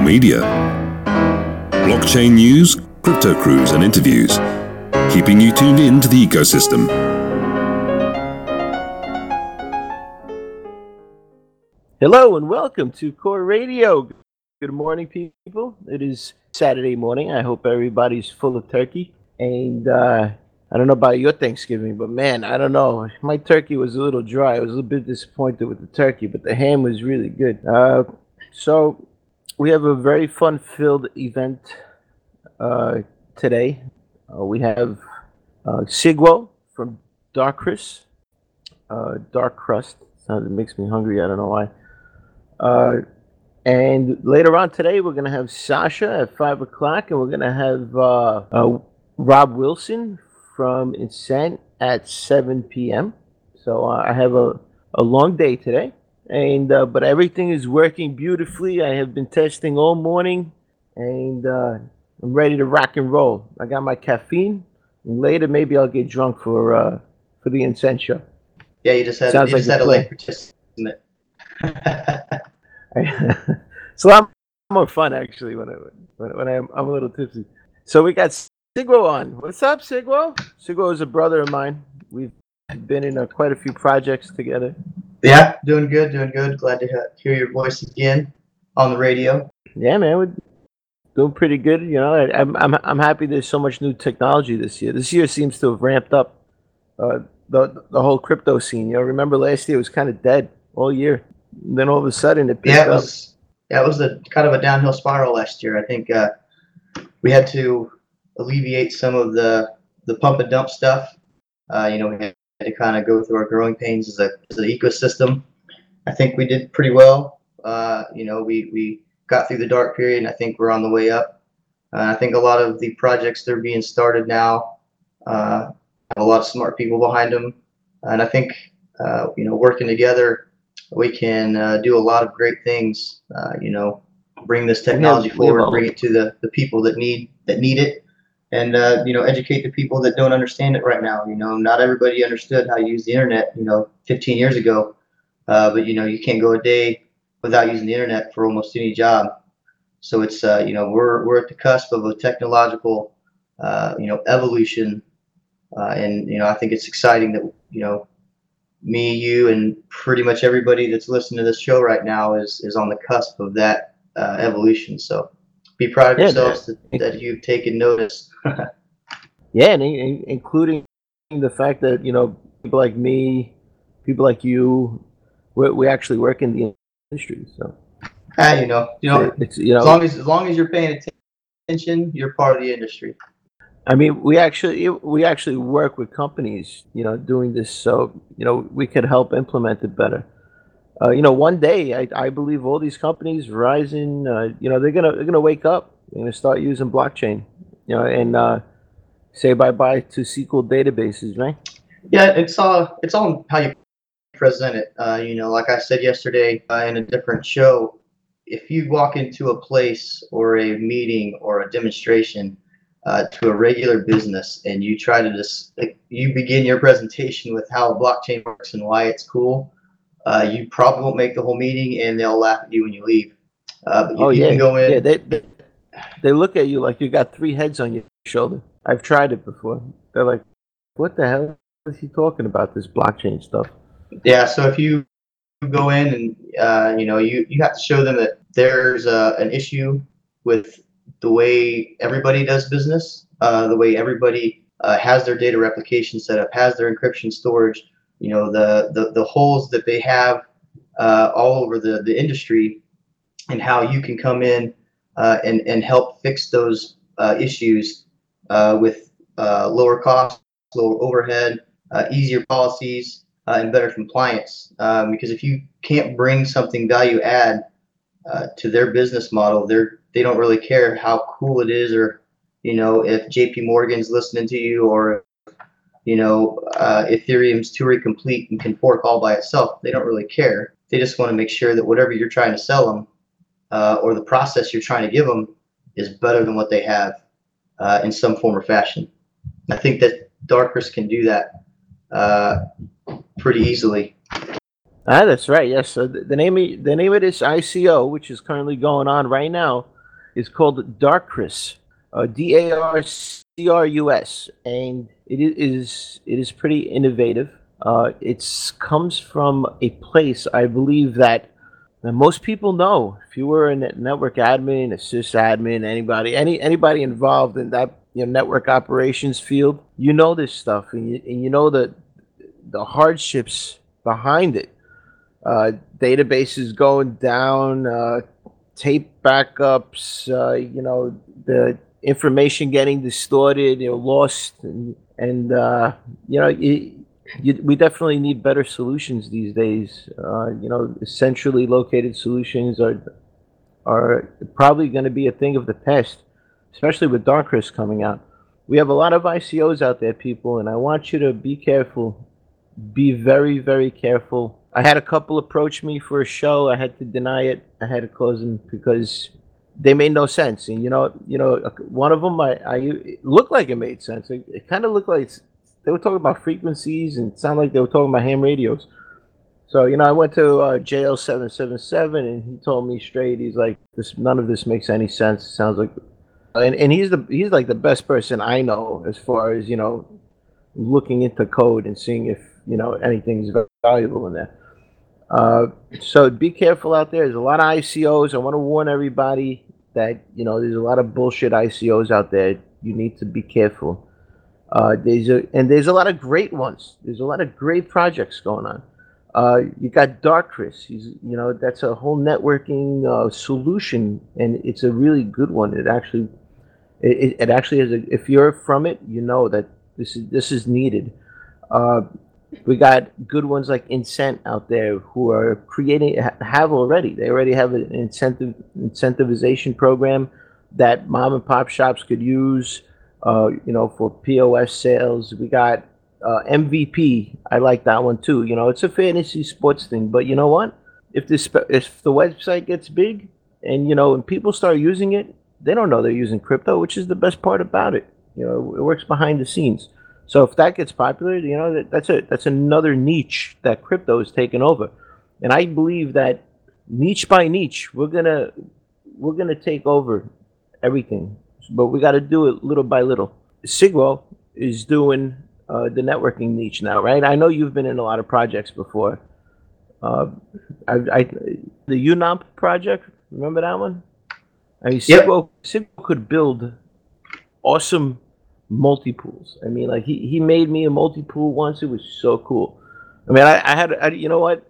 Media. Blockchain news, crypto crews, and interviews, keeping you tuned in to the ecosystem. Hello and welcome to Core Radio. Good morning, people. It is Saturday morning. I hope everybody's full of turkey. And uh, I don't know about your Thanksgiving, but man, I don't know. My turkey was a little dry. I was a little bit disappointed with the turkey, but the ham was really good. Uh, so we have a very fun-filled event uh, today. Uh, we have uh, Sigwo from Dark Crust. Uh, Dark Crust. It makes me hungry. I don't know why. Uh, and later on today, we're going to have Sasha at 5 o'clock, and we're going to have uh, Rob Wilson from Incent at 7 p.m. So I have a, a long day today, and uh, but everything is working beautifully. I have been testing all morning, and uh, I'm ready to rock and roll. I got my caffeine, and later maybe I'll get drunk for uh, for the Incent show. Yeah, you just had, Sounds you like just a had a late participant. it's a lot more fun actually when I when, when I'm, I'm a little tipsy. So we got Sigwo on. What's up, Sigwo? Sigwo is a brother of mine. We've been in uh, quite a few projects together. yeah, doing good, doing good. Glad to he- hear your voice again on the radio. Yeah, man, we're doing pretty good. You know, I, I'm I'm I'm happy there's so much new technology this year. This year seems to have ramped up uh, the the whole crypto scene. You know, remember last year it was kind of dead all year. And then all of a sudden it picked Yeah, it up. was yeah, it was a kind of a downhill spiral last year. I think uh, we had to alleviate some of the the pump and dump stuff. Uh, you know, we had to kind of go through our growing pains as a as an ecosystem. I think we did pretty well. Uh, you know, we we got through the dark period, and I think we're on the way up. Uh, I think a lot of the projects that are being started now uh, have a lot of smart people behind them, and I think uh, you know working together we can uh, do a lot of great things. Uh, you know, bring this technology forward, bring it to the, the people that need that need it, and uh, you know, educate the people that don't understand it right now. You know, not everybody understood how to use the internet. You know, 15 years ago, uh, but you know, you can't go a day without using the internet for almost any job. So it's uh, you know, we're we're at the cusp of a technological uh, you know evolution, uh, and you know, I think it's exciting that you know me, you, and pretty much everybody that's listening to this show right now is is on the cusp of that uh, evolution. So be proud of Yeah, yourselves that, that you've taken notice. Yeah, and in- including the fact that you know people like me, people like you, we, we actually work in the industry. So ah, you know, you know, it's you know, as long as as long as you're paying attention, you're part of the industry. I mean, we actually we actually work with companies, you know, doing this, so you know we could help implement it better. Uh, you know, one day I, I believe all these companies, Verizon, uh, you know, they're gonna they're gonna wake up. They're gonna start using blockchain, you know, and uh, say bye bye to SQL databases, right? Yeah, it's all it's all how you present it. Uh, you know, like I said yesterday uh, in a different show, if you walk into a place or a meeting or a demonstration uh, to a regular business and you try to just like, you begin your presentation with how blockchain works and why it's cool, uh, you probably won't make the whole meeting and they'll laugh at you when you leave. Uh, but you, Oh you yeah, can go in. yeah. They, they they look at you like you got three heads on your shoulder. I've tried it before. They're like, "What the hell is he talking about? This blockchain stuff?" Yeah, so if you go in and uh, you know you you have to show them that there's uh, an issue with the way everybody does business, uh, the way everybody uh, has their data replication set up, has their encryption storage, you know the the, the holes that they have uh, all over the, the industry, and how you can come in uh, and and help fix those uh, issues uh, with uh, lower costs, lower overhead, uh, easier policies and better compliance. Um, because if you can't bring something value add to their business model, they're they don't really care how cool it is, or you know if J.P. Morgan's listening to you, or you know uh, Ethereum's Turing complete and can fork all by itself. They don't really care. They just want to make sure that whatever you're trying to sell them, uh, or the process you're trying to give them, is better than what they have uh, in some form or fashion. I think that Darcrus can do that uh, pretty easily. Ah, that's right. Yes. So the, name of, the name of this ICO, which is currently going on right now, is called Darcrus, uh, D A R C R U S, and it is it is pretty innovative. Uh, it comes from a place I believe that, that most people know. If you were a network admin, a sysadmin, anybody, any anybody involved in that you know network operations field, you know this stuff, and you, and you know the the hardships behind it. Uh, databases going down, uh, tape backups, uh, you know the information getting distorted, you know, lost, and, and uh, you know, you, you, we definitely need better solutions these days. Uh, you know, centrally located solutions are are probably going to be a thing of the past, especially with Darcrus coming out. We have a lot of ICOs out there, people, and I want you to be careful. Be very, very careful. I had a couple approach me for a show. I had to deny it. I had to close them because they made no sense. And you know, you know, one of them I, I looked like it made sense. It, it kind of looked like they were talking about frequencies and it sounded like they were talking about ham radios. So you know, I went to uh, JL seven seven seven, and he told me straight. He's like, "This none of this makes any sense. It sounds like," and and he's the he's like the best person I know as far as you know, looking into code and seeing if you know anything's valuable in there. Uh, so be careful out there. There's a lot of ICOs. I want to warn everybody that you know there's a lot of bullshit ICOs out there. You need to be careful. Uh, there's a and there's a lot of great ones. There's a lot of great projects going on. Uh, you got Darcrus. He's you know that's a whole networking uh, solution, and it's a really good one. It actually it, it actually is. A, if you're from it, you know that this is this is needed. We got good ones like Incent out there who are creating have already. They already have an incentive incentivization program that mom and pop shops could use uh, you know, for POS sales. We got uh, MVP. I like that one too. You know, it's a fantasy sports thing, but you know what? If this if the website gets big and you know and people start using it, they don't know they're using crypto, which is the best part about it. You know, it works behind the scenes. So if that gets popular, you know, that, that's it. That's another niche that crypto is taking over, and I believe that niche by niche, we're gonna we're gonna take over everything but we got to do it little by little. Sigwo is doing uh, the networking niche now, right? I know you've been in a lot of projects before. Uh, I, I, the UNOMP project, remember that one? I mean, yep. Sigwo could build awesome multi pools. I mean, like he, he made me a multi pool once. It was so cool. I mean, I, I had, I, you know what?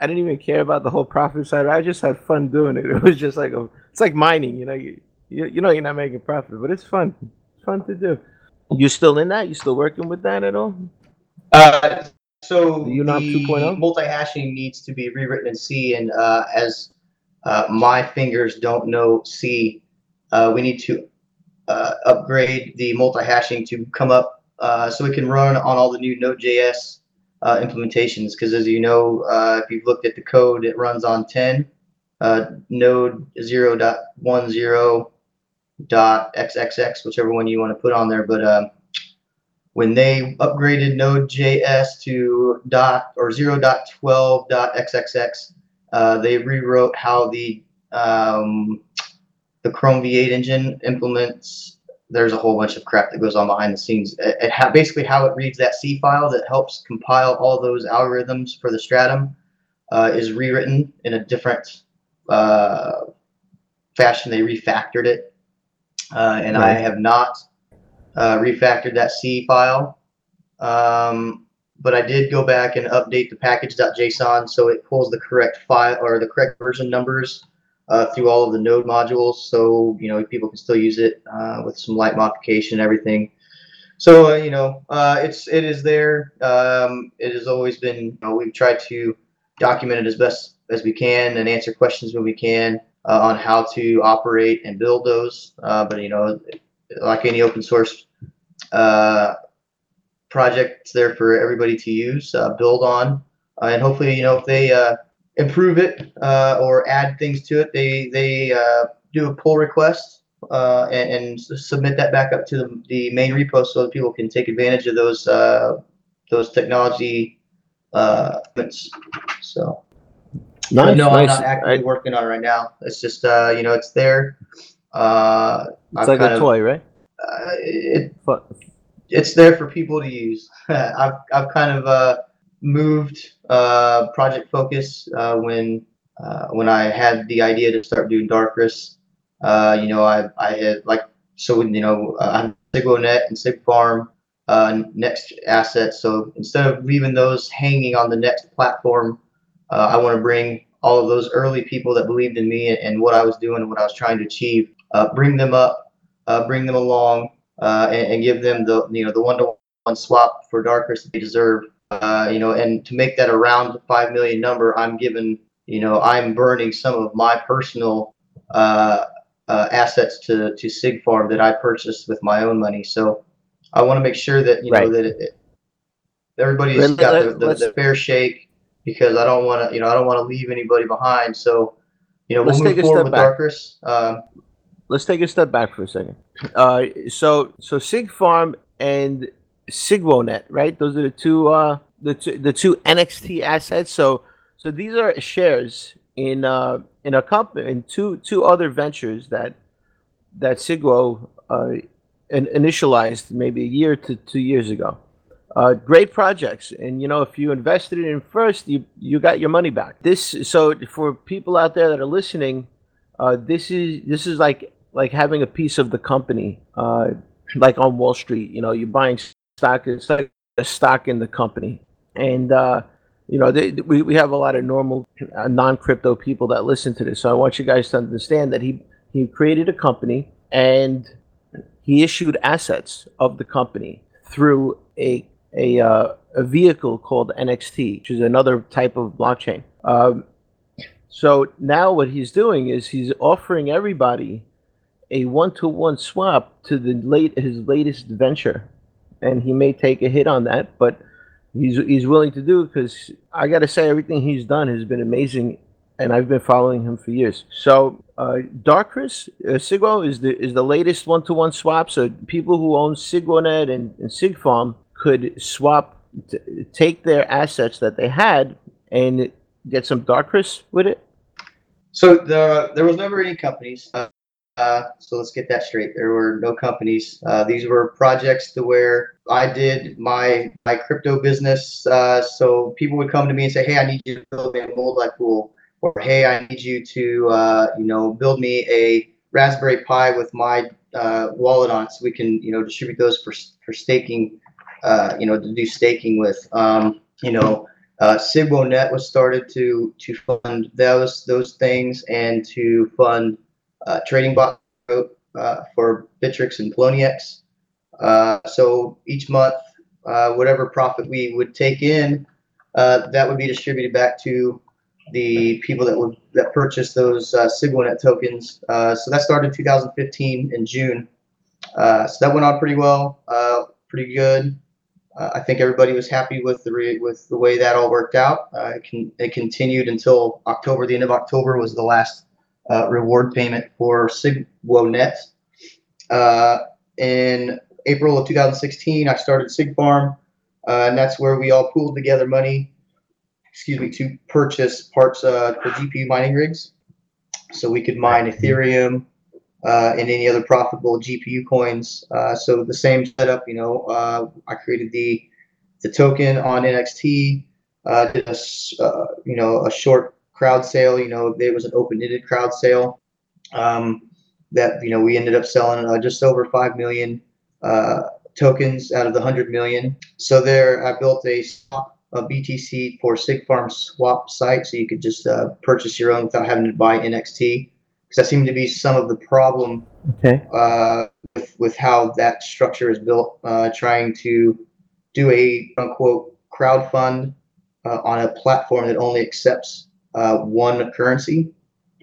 I didn't even care about the whole profit side. I just had fun doing it. It was just like a, it's like mining, you know. You, you, you know you're not making profit, but it's fun. It's fun to do. You still in that? You still working with that at all? Uh, so the, the multi-hashing needs to be rewritten in C, and uh, as uh, my fingers don't know C, uh, we need to uh, upgrade the multi-hashing to come up uh, so it can run on all the new Node.js uh, implementations. Because as you know, if you've looked at the code, it runs on 10, Node 0.10 xxx, whichever one you want to put on there. But um, when they upgraded Node.js to dot or 0.12 xxx, uh, they rewrote how the um, the Chrome V8 engine implements. There's a whole bunch of crap that goes on behind the scenes. It, it ha- basically how it reads that C file that helps compile all those algorithms for the Stratum uh, is rewritten in a different uh, fashion. They refactored it uh, and right. I have not uh, refactored that C file. Um, but I did go back and update the package.json so it pulls the correct file or the correct version numbers uh, through all of the node modules. So, you know, people can still use it uh, with some light modification and everything. So, uh, you know, uh, it's, it is there. Um, it has always been, you know, we've tried to document it as best as we can and answer questions when we can uh, on how to operate and build those. Uh, but you know, like any open source project, it's there for everybody to use, build on, and hopefully, you know, if they improve it or add things to it, they they do a pull request and, and, submit that back up to the, the main repo so that people can take advantage of those those technology. so. Nice, no, nice. I'm not actively I- working on it right now. It's just, uh, you know, it's there. Uh, it's I've like a of- toy, right? Uh, it, it's there for people to use. I've, I've kind of uh, moved uh, Project Focus uh, when uh, when I had the idea to start doing Darcrus. Uh, you know, I, I had like so you know I'm SigWoNet and SigFarm uh, next assets. So instead of leaving those hanging on the next platform, uh, I want to bring all of those early people that believed in me and, and what I was doing and what I was trying to achieve, bring them up, bring them along, and, and give them the you know the one to one swap for Darcrus that they deserve. Uh, you know, and to make that around the five million number, I'm giving you know I'm burning some of my personal uh, uh, assets to to Sig Farm that I purchased with my own money. So I want to make sure that you know that it, it- everybody's Let- got let- the, the, the fair shake because I don't want to you know I don't want to leave anybody behind. So you know Let's we'll move take a forward step with back. Darcrus. Um, let's take a step back for a second. Uh, so so Sig Farm and SigWoNet, right? Those are the two uh, the two, the two NXT assets. So so these are shares in uh, in a company in two two other ventures that that Sigwo uh, in, initialized maybe a year to two years ago. Uh, great projects, and you know if you invested in first, you you got your money back. This so for people out there that are listening, uh, this is this is like like having a piece of the company, uh, like on Wall Street. You know, you're buying stock. It's like a stock in the company, and uh, you know they, we we have a lot of normal uh, non-crypto people that listen to this. So I want you guys to understand that he he created a company and he issued assets of the company through a a, uh, a vehicle called NXT, which is another type of blockchain. Um, so now what he's doing is he's offering everybody a one-to-one swap to the late his latest venture, and he may take a hit on that, but he's he's willing to do because I got to say everything he's done has been amazing, and I've been following him for years. So uh, Darcrus uh, Sigwo is the is the latest one-to-one swap. So people who own SigWoNet and, and SigFarm could swap, t- take their assets that they had and get some Darcrus with it. So the there was never any companies. Uh, uh, so let's get that straight. There were no companies. Uh, these were projects to where I did my my crypto business. Uh, so people would come to me and say, "Hey, I need you to build me a multi pool," or "Hey, I need you to uh, you know build me a Raspberry Pi with my uh, wallet on so we can you know distribute those for for staking. You know to do staking with. Um, you know uh, SigWoNet was started to to fund those those things and to fund uh, trading bot uh, for Bittrex and Poloniex. Uh, so each month, uh, whatever profit we would take in, uh, that would be distributed back to the people that would that purchased those uh, SigWoNet tokens. Uh, so that started in 2015 in June. So that went on pretty well, pretty good. I think everybody was happy with the re- with the way that all worked out. It, can, it continued until October. The end of October was the last uh, reward payment for SigWoNet. Uh, in April of 2016, I started SigFarm, uh, and that's where we all pooled together money, excuse me, to purchase parts uh, for GPU mining rigs, so we could mine Ethereum uh, and any other profitable GPU coins. Uh, so the same setup, you know, uh, I created the the token on NXT, uh, did a uh, you know a short crowd sale. You know, it was an open-ended crowd sale um, that you know we ended up selling uh, just over five million uh, tokens out of the hundred million. So there, I built a swap, a BTC for SigFarm swap site, so you could just uh, purchase your own without having to buy NXT. Because that seemed to be some of the problem Okay. uh, with, with how that structure is built, uh, trying to do a unquote crowd fund uh, on a platform that only accepts uh, one currency,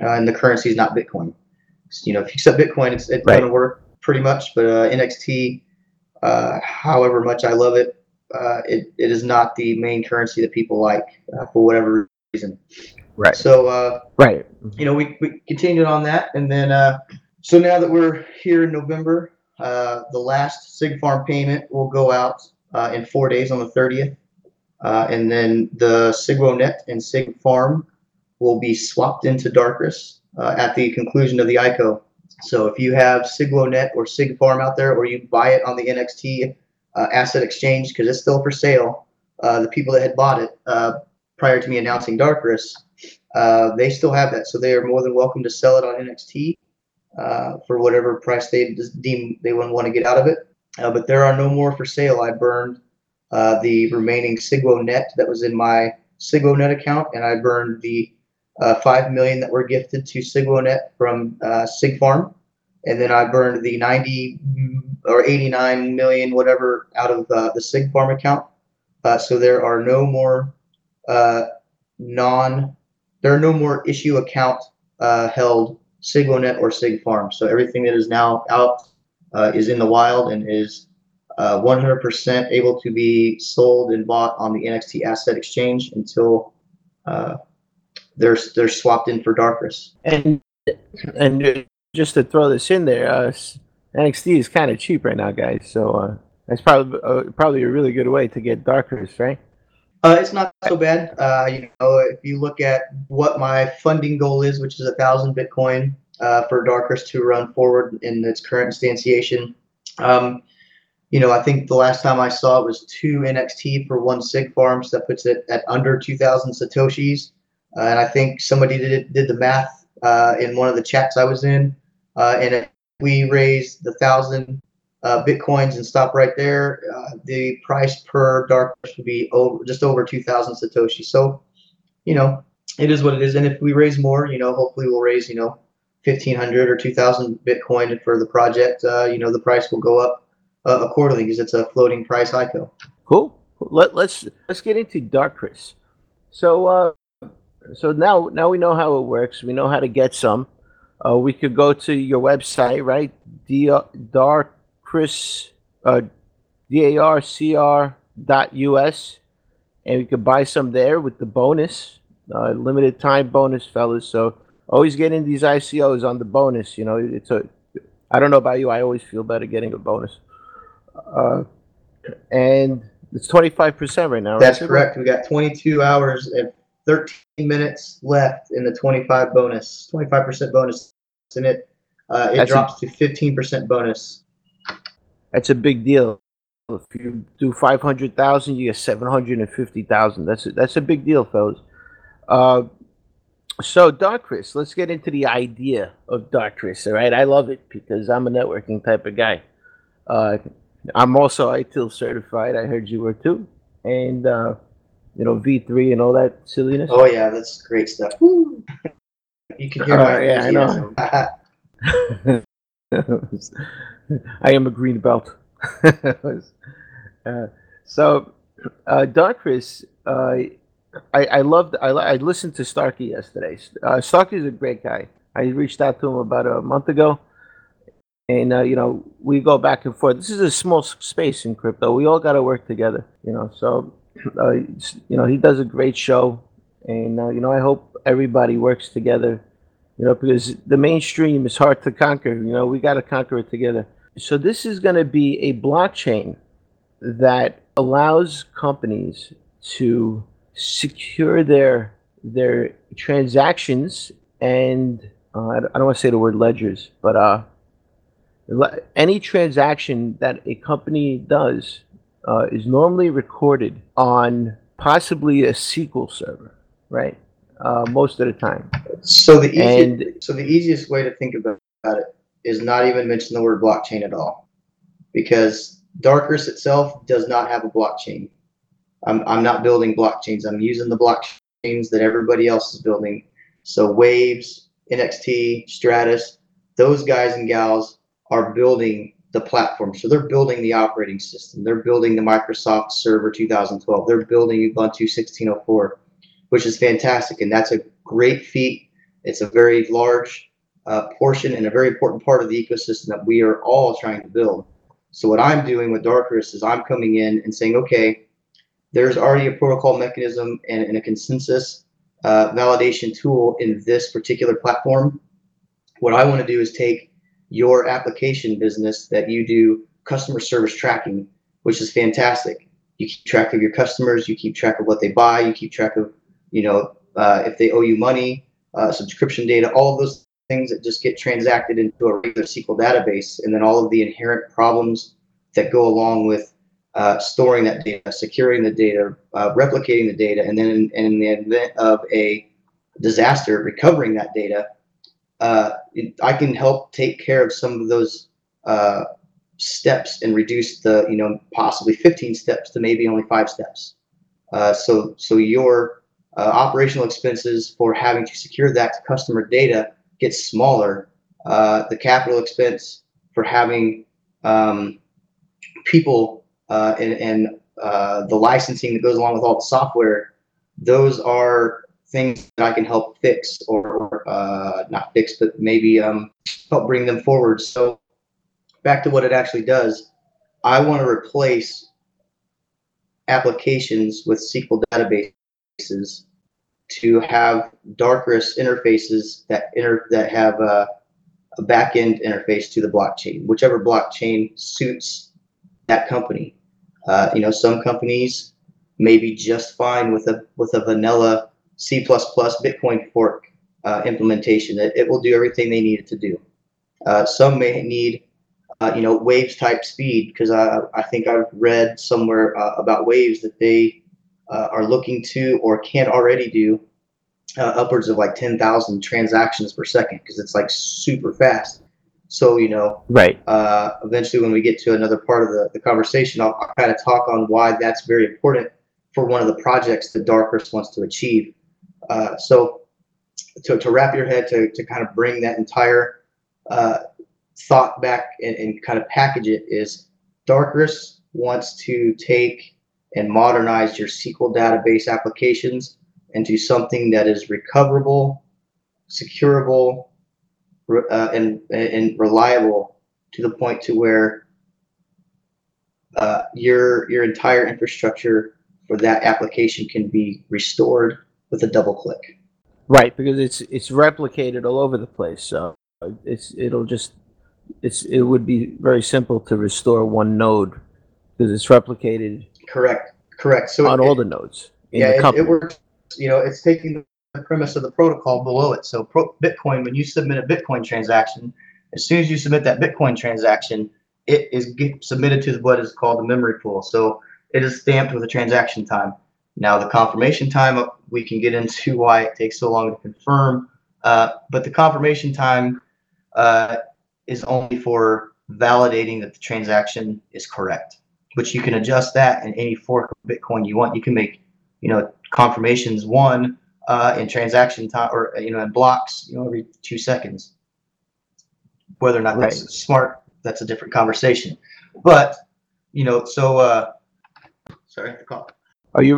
uh, and the currency is not Bitcoin. So, you know, if you accept Bitcoin, it's, it's Right. going to work pretty much, but uh, NXT, uh, however much I love it, uh, it, it is not the main currency that people like uh, for whatever reason. Right. So, uh, Right. you know, we, we continued on that. And then, uh, so now that we're here in November, uh, the last Sig Farm payment will go out uh, in four days on the 30th. Uh, and then the SigWoNet and Sig Farm will be swapped into Darcrus uh, at the conclusion of the ICO. So if you have SigWoNet or SigFarm out there, or you buy it on the NXT uh, Asset Exchange because it's still for sale, uh, the people that had bought it uh, prior to me announcing Darcrus, uh, they still have that. So they are more than welcome to sell it on NXT uh, for whatever price they deem they would want to get out of it. But there are no more for sale. I burned the remaining SigWoNet that was in my SigWoNet account, and I burned the uh, five million that were gifted to SigWoNet from uh, SigFarm, and then I burned the 90 or 89 million, whatever, out of uh, the SigFarm account. Uh, so there are no more uh, non, there are no more issue account uh, held SigWoNet or SigFarm. So everything that is now out is in the wild and is 100% able to be sold and bought on the NXT Asset Exchange until they're they're swapped in for Darcrus. And and just to throw this in there, uh, NXT is kind of cheap right now, guys. So uh, that's probably uh, probably a really good way to get Darcrus, right? Uh, it's not so bad. Uh, you know, if you look at what my funding goal is, which is a thousand Bitcoin uh, for Darcrus to run forward in its current instantiation, um, you know, I think the last time I saw it was two NXT for one Sig Farms. That puts it at under 2,000 Satoshis. Uh, and I think somebody did, did the math uh, in one of the chats I was in. Uh, and if we raised the thousand bitcoins and stop right there, the price per dark would be over just over 2,000 satoshi. So, you know, it is what it is. And if we raise more, you know, hopefully we'll raise, you know, 1500 or 2000 Bitcoin for the project. Uh, you know, the price will go up uh, accordingly because it's a floating price ICO. Cool. Let, let's let's get into Darcrus. So uh, so now now we know how it works. We know how to get some. Uh, we could go to your website, right? D Darcrus uh, D A R C R dot US, and we could buy some there with the bonus, uh, limited time bonus, fellas. So always getting these ICOs on the bonus. You know, it's a. I don't know about you. I always feel better getting a bonus. Uh, and it's twenty five percent right now. Right? That's correct. We got twenty two hours and 13 minutes left in the 25 bonus, 25% bonus, and it uh, it That's drops a, to 15% bonus. That's a big deal. If you do 500,000, you get 750,000. That's a, that's a big deal, fellas. Uh, so, Darcrus, let's get into the idea of Darcrus. All right, I love it because I'm a networking type of guy. Uh, I'm also ITIL certified. I heard you were too, and uh, you know, V3 and all that silliness. Oh yeah, that's great stuff. you can hear uh, my yeah, I know. I am a green belt. uh, so, uh, Darcrus, uh, I I loved I I listened to Starkey yesterday. Uh, Starkey is a great guy. I reached out to him about a month ago, and uh, you know we go back and forth. This is a small space in crypto. We all got to work together. You know, so uh, you know, he does a great show, and uh, you know, I hope everybody works together. You know, because the mainstream is hard to conquer. You know, we got to conquer it together. So this is going to be a blockchain that allows companies to secure their their transactions and uh, I don't want to say the word ledgers, but uh, any transaction that a company does uh, is normally recorded on possibly a SQL server, right? Uh, most of the time. So the easiest, and, so the easiest way to think about it is not even mention the word blockchain at all, because Darcrus itself does not have a blockchain. I'm I'm not building blockchains. I'm using the blockchains that everybody else is building. So Waves, NXT, Stratis, those guys and gals are building the platform. So they're building the operating system. They're building the Microsoft Server 2012. They're building Ubuntu 1604, which is fantastic. And that's a great feat. It's a very large uh, portion and a very important part of the ecosystem that we are all trying to build. So what I'm doing with Darcrus is I'm coming in and saying, okay, there's already a protocol mechanism and, and a consensus uh, validation tool in this particular platform. What I want to do is take your application business that you do customer service tracking, which is fantastic. You keep track of your customers, you keep track of what they buy, you keep track of, you know, uh, if they owe you money, uh, subscription data, all of those things that just get transacted into a regular SQL database, and then all of the inherent problems that go along with uh, storing that data, securing the data, uh, replicating the data, and then in, in, the event of a disaster, recovering that data. Uh, I can help take care of some of those uh, steps and reduce the, you know, possibly 15 steps to maybe only five steps. Uh, so, so your uh, operational expenses for having to secure that customer data gets smaller. the capital expense for having um, people uh, and, and uh, the licensing that goes along with all the software, those are things that I can help fix or, uh, not fix, but maybe um, help bring them forward. So back to what it actually does, I want to replace applications with SQL databases to have Darcrus interfaces that inter that have a, a back-end interface to the blockchain, whichever blockchain suits that company. Uh, you know, some companies may be just fine with a with a vanilla C++ Bitcoin fork uh, implementation. It, it will do everything they need it to do. Uh, some may need, uh, you know, Waves type speed because I, I think I've read somewhere uh, about Waves that they uh, are looking to or can already do upwards of like 10,000 transactions per second because it's like super fast. So, you know, right. Uh, eventually, when we get to another part of the, the conversation, I'll, I'll kind of talk on why that's very important for one of the projects that Darcrus wants to achieve. Uh, so, to, to wrap your head, to, to kind of bring that entire uh, thought back and, and kind of package it, is Darcrus wants to take and modernize your SQL database applications into something that is recoverable, securable, uh, and and reliable to the point to where uh, your your entire infrastructure for that application can be restored with a double click. Right, because it's it's replicated all over the place, so it's it'll just it's it would be very simple to restore one node because it's replicated. Correct, correct. So on it, all the nodes. yeah, it, it works. You know, it's taking the premise of the protocol below it. So pro- Bitcoin, when you submit a Bitcoin transaction, as soon as you submit that Bitcoin transaction, it is submitted to what is called the memory pool. So it is stamped with a transaction time. Now the confirmation time, uh, we can get into why it takes so long to confirm, uh, but the confirmation time uh, is only for validating that the transaction is correct. Which you can adjust that in any fork of Bitcoin you want. You can make, you know, confirmations one uh, in transaction time or you know in blocks you know every two seconds whether or not right. that's smart that's a different conversation but you know so uh sorry the call are you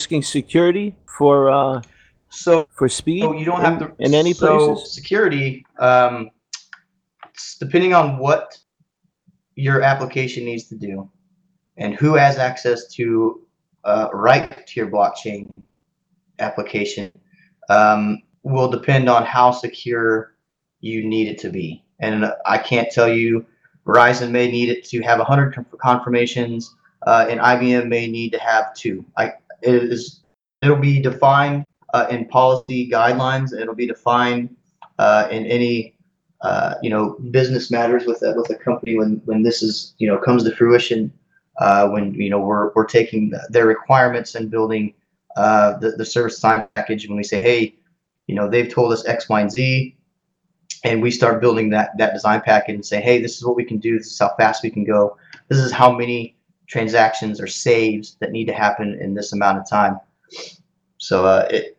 risking security for uh so for speed so you don't have to in any so places security um depending on what your application needs to do and who has access to uh, write to your blockchain application um, will depend on how secure you need it to be. And I can't tell you, Verizon may need it to have 100 confirmations, uh, and IBM may need to have two. I, is, it'll be defined uh, in policy guidelines. It'll be defined uh, in any uh, you know business matters with a, with a company when when this is you know comes to fruition. Uh, when you know we're we're taking their requirements and building uh, the, the service design package when we say, hey, you know, they've told us X, Y, and Z, and we start building that that design package and say, hey, this is what we can do. This is how fast we can go. This is how many transactions or saves that need to happen in this amount of time. So, uh, it,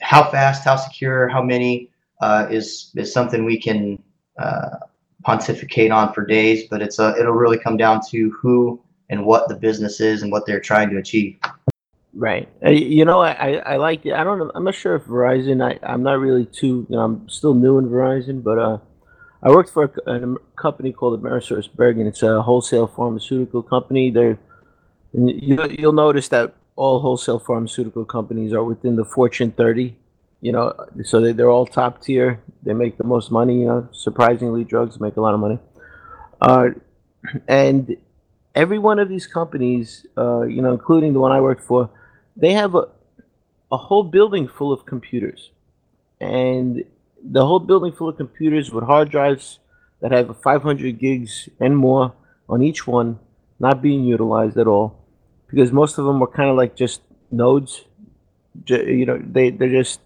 how fast, how secure, how many uh, is is something we can uh, pontificate on for days, but it's a, it'll really come down to who and what the business is and what they're trying to achieve. Right. Uh, you know, I, I like it. I don't know. I'm not sure if Verizon, I, I'm not really too, you know, I'm still new in Verizon, but uh, I worked for a, company called AmerisourceBergen. It's a wholesale pharmaceutical company. They're, you, you'll notice that all wholesale pharmaceutical companies are within the Fortune 30, you know, so they, they're all top tier. They make the most money, you know, surprisingly, drugs make a lot of money. Uh, and every one of these companies, uh, you know, including the one I worked for, they have a, a whole building full of computers, and the whole building full of computers with hard drives that have 500 gigs and more on each one, not being utilized at all, because most of them were kind of like just nodes. You know, they they're just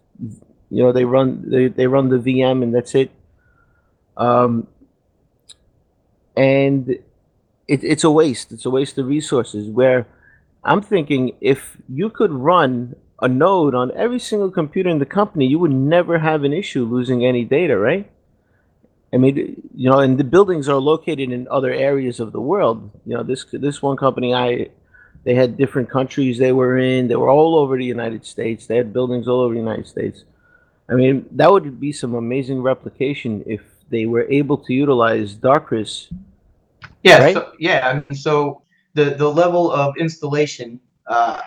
you know they run they, they run the VM and that's it. Um, and it, it's a waste. It's a waste of resources. Where I'm thinking if you could run a node on every single computer in the company, you would never have an issue losing any data, right? I mean, you know, and the buildings are located in other areas of the world. You know, this this one company, I they had different countries they were in. They were all over the United States. They had buildings all over the United States. I mean, that would be some amazing replication if they were able to utilize Darcrus. Yeah, Right? so, yeah. I mean, so the the level of installation uh,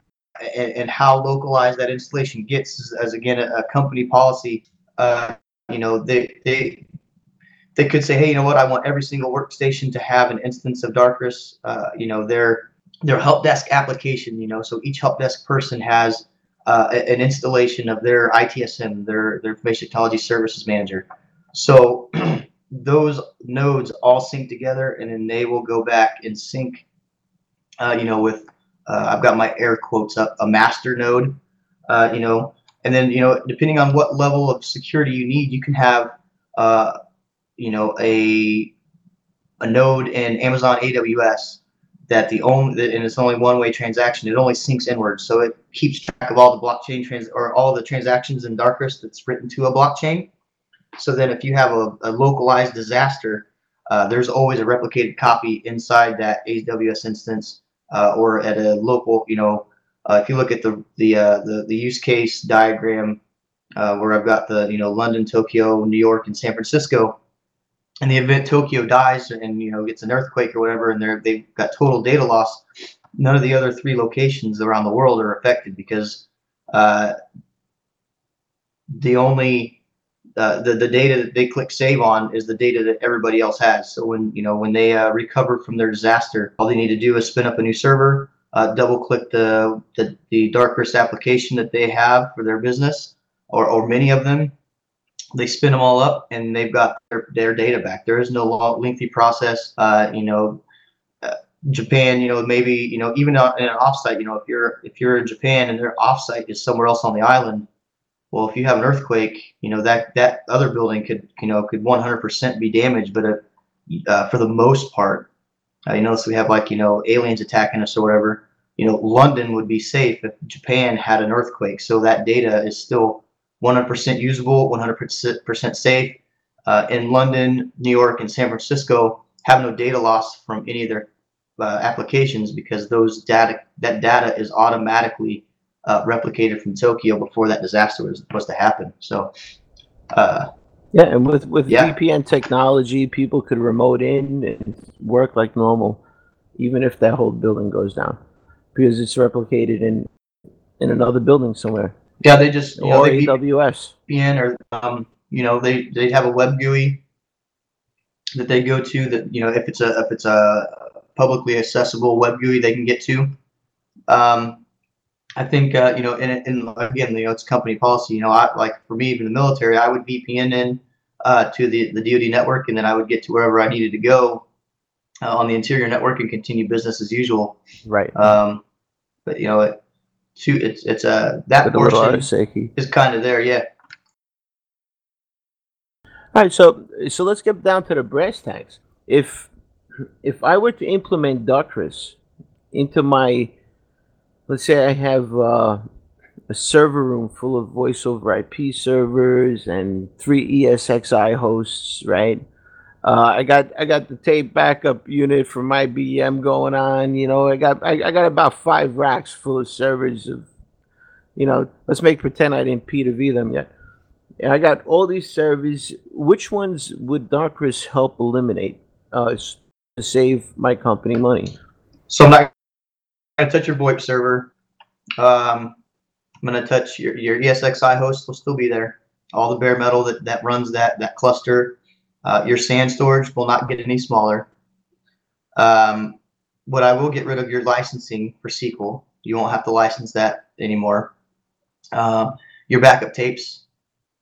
and, and how localized that installation gets as again a, a company policy. Uh, you know, they they they could say, hey, you know what? I want every single workstation to have an instance of Darcrus. Uh, you know, their their help desk application. You know, so each help desk person has uh, an installation of their ITSM, their their information technology services manager. So those nodes all sync together, and then they will go back and sync. Uh, you know, with uh, I've got my air quotes up, a master node. Uh, you know, and then you know, depending on what level of security you need, you can have uh, you know a a node in Amazon AWS that the only and it's only one way transaction. It only syncs inwards, so it keeps track of all the blockchain trans or all the transactions in Darcrus that's written to a blockchain. So then, if you have a, a localized disaster, uh, there's always a replicated copy inside that AWS instance uh, or at a local. You know, uh, if you look at the the uh, the, the use case diagram uh, where I've got the you know London, Tokyo, New York, and San Francisco. In the event Tokyo dies and you know gets an earthquake or whatever, and they're they've got total data loss, none of the other three locations around the world are affected because uh, the only uh, the the data that they click save on is the data that everybody else has. So when you know when they uh, recover from their disaster, all they need to do is spin up a new server, uh, double click the, the the Darcrus application that they have for their business, or or many of them. They spin them all up, and they've got their, their data back. There is no long, lengthy process. Uh, you know, uh, Japan. You know, maybe you know even in an offsite. You know, if you're if you're in Japan and their offsite is somewhere else on the island, well, if you have an earthquake, you know that that other building could you know could 100% be damaged. But uh, uh, for the most part, uh, you notice we have like you know aliens attacking us or whatever. You know, London would be safe if Japan had an earthquake. So that data is still 100% usable, 100% safe. Uh, in London, New York, and San Francisco, have no data loss from any of their uh, applications because those data that data is automatically uh, replicated from Tokyo before that disaster was supposed to happen. So, uh, Yeah, and with with Yeah. VPN technology, people could remote in and work like normal, even if that whole building goes down, because it's replicated in in another building somewhere yeah, they just you know, or they AWS. VPN or um, you know they they have a web GUI that they go to that you know if it's a if it's a publicly accessible web GUI they can get to. Um, I think uh, you know, and, and again, you know, it's company policy. You know, I like for me, even the military, I would VPN in uh, to the the DoD network, and then I would get to wherever I needed to go uh, on the interior network and continue business as usual. Right. Um, but you know, it, to it's it's a that With portion is kind of there, yeah. All right, so so let's get down to the brass tacks. If if I were to implement Darcrus into my, let's say I have uh, a server room full of voice over IP servers and three ESXi hosts, right? Uh, I got I got the tape backup unit for my BM going on. You know, I got I, I got about five racks full of servers of, you know, let's make pretend I didn't P to V them yet. And I got all these servers. Which ones would Darcrus help eliminate uh, to save my company money? So not gonna touch your VoIP server. Um, I'm gonna touch your, your ESXi host will still be there. All the bare metal that, that runs that that cluster. Uh, your SAN storage will not get any smaller. Um, but I will get rid of your licensing for SQL. You won't have to license that anymore. Uh, your backup tapes.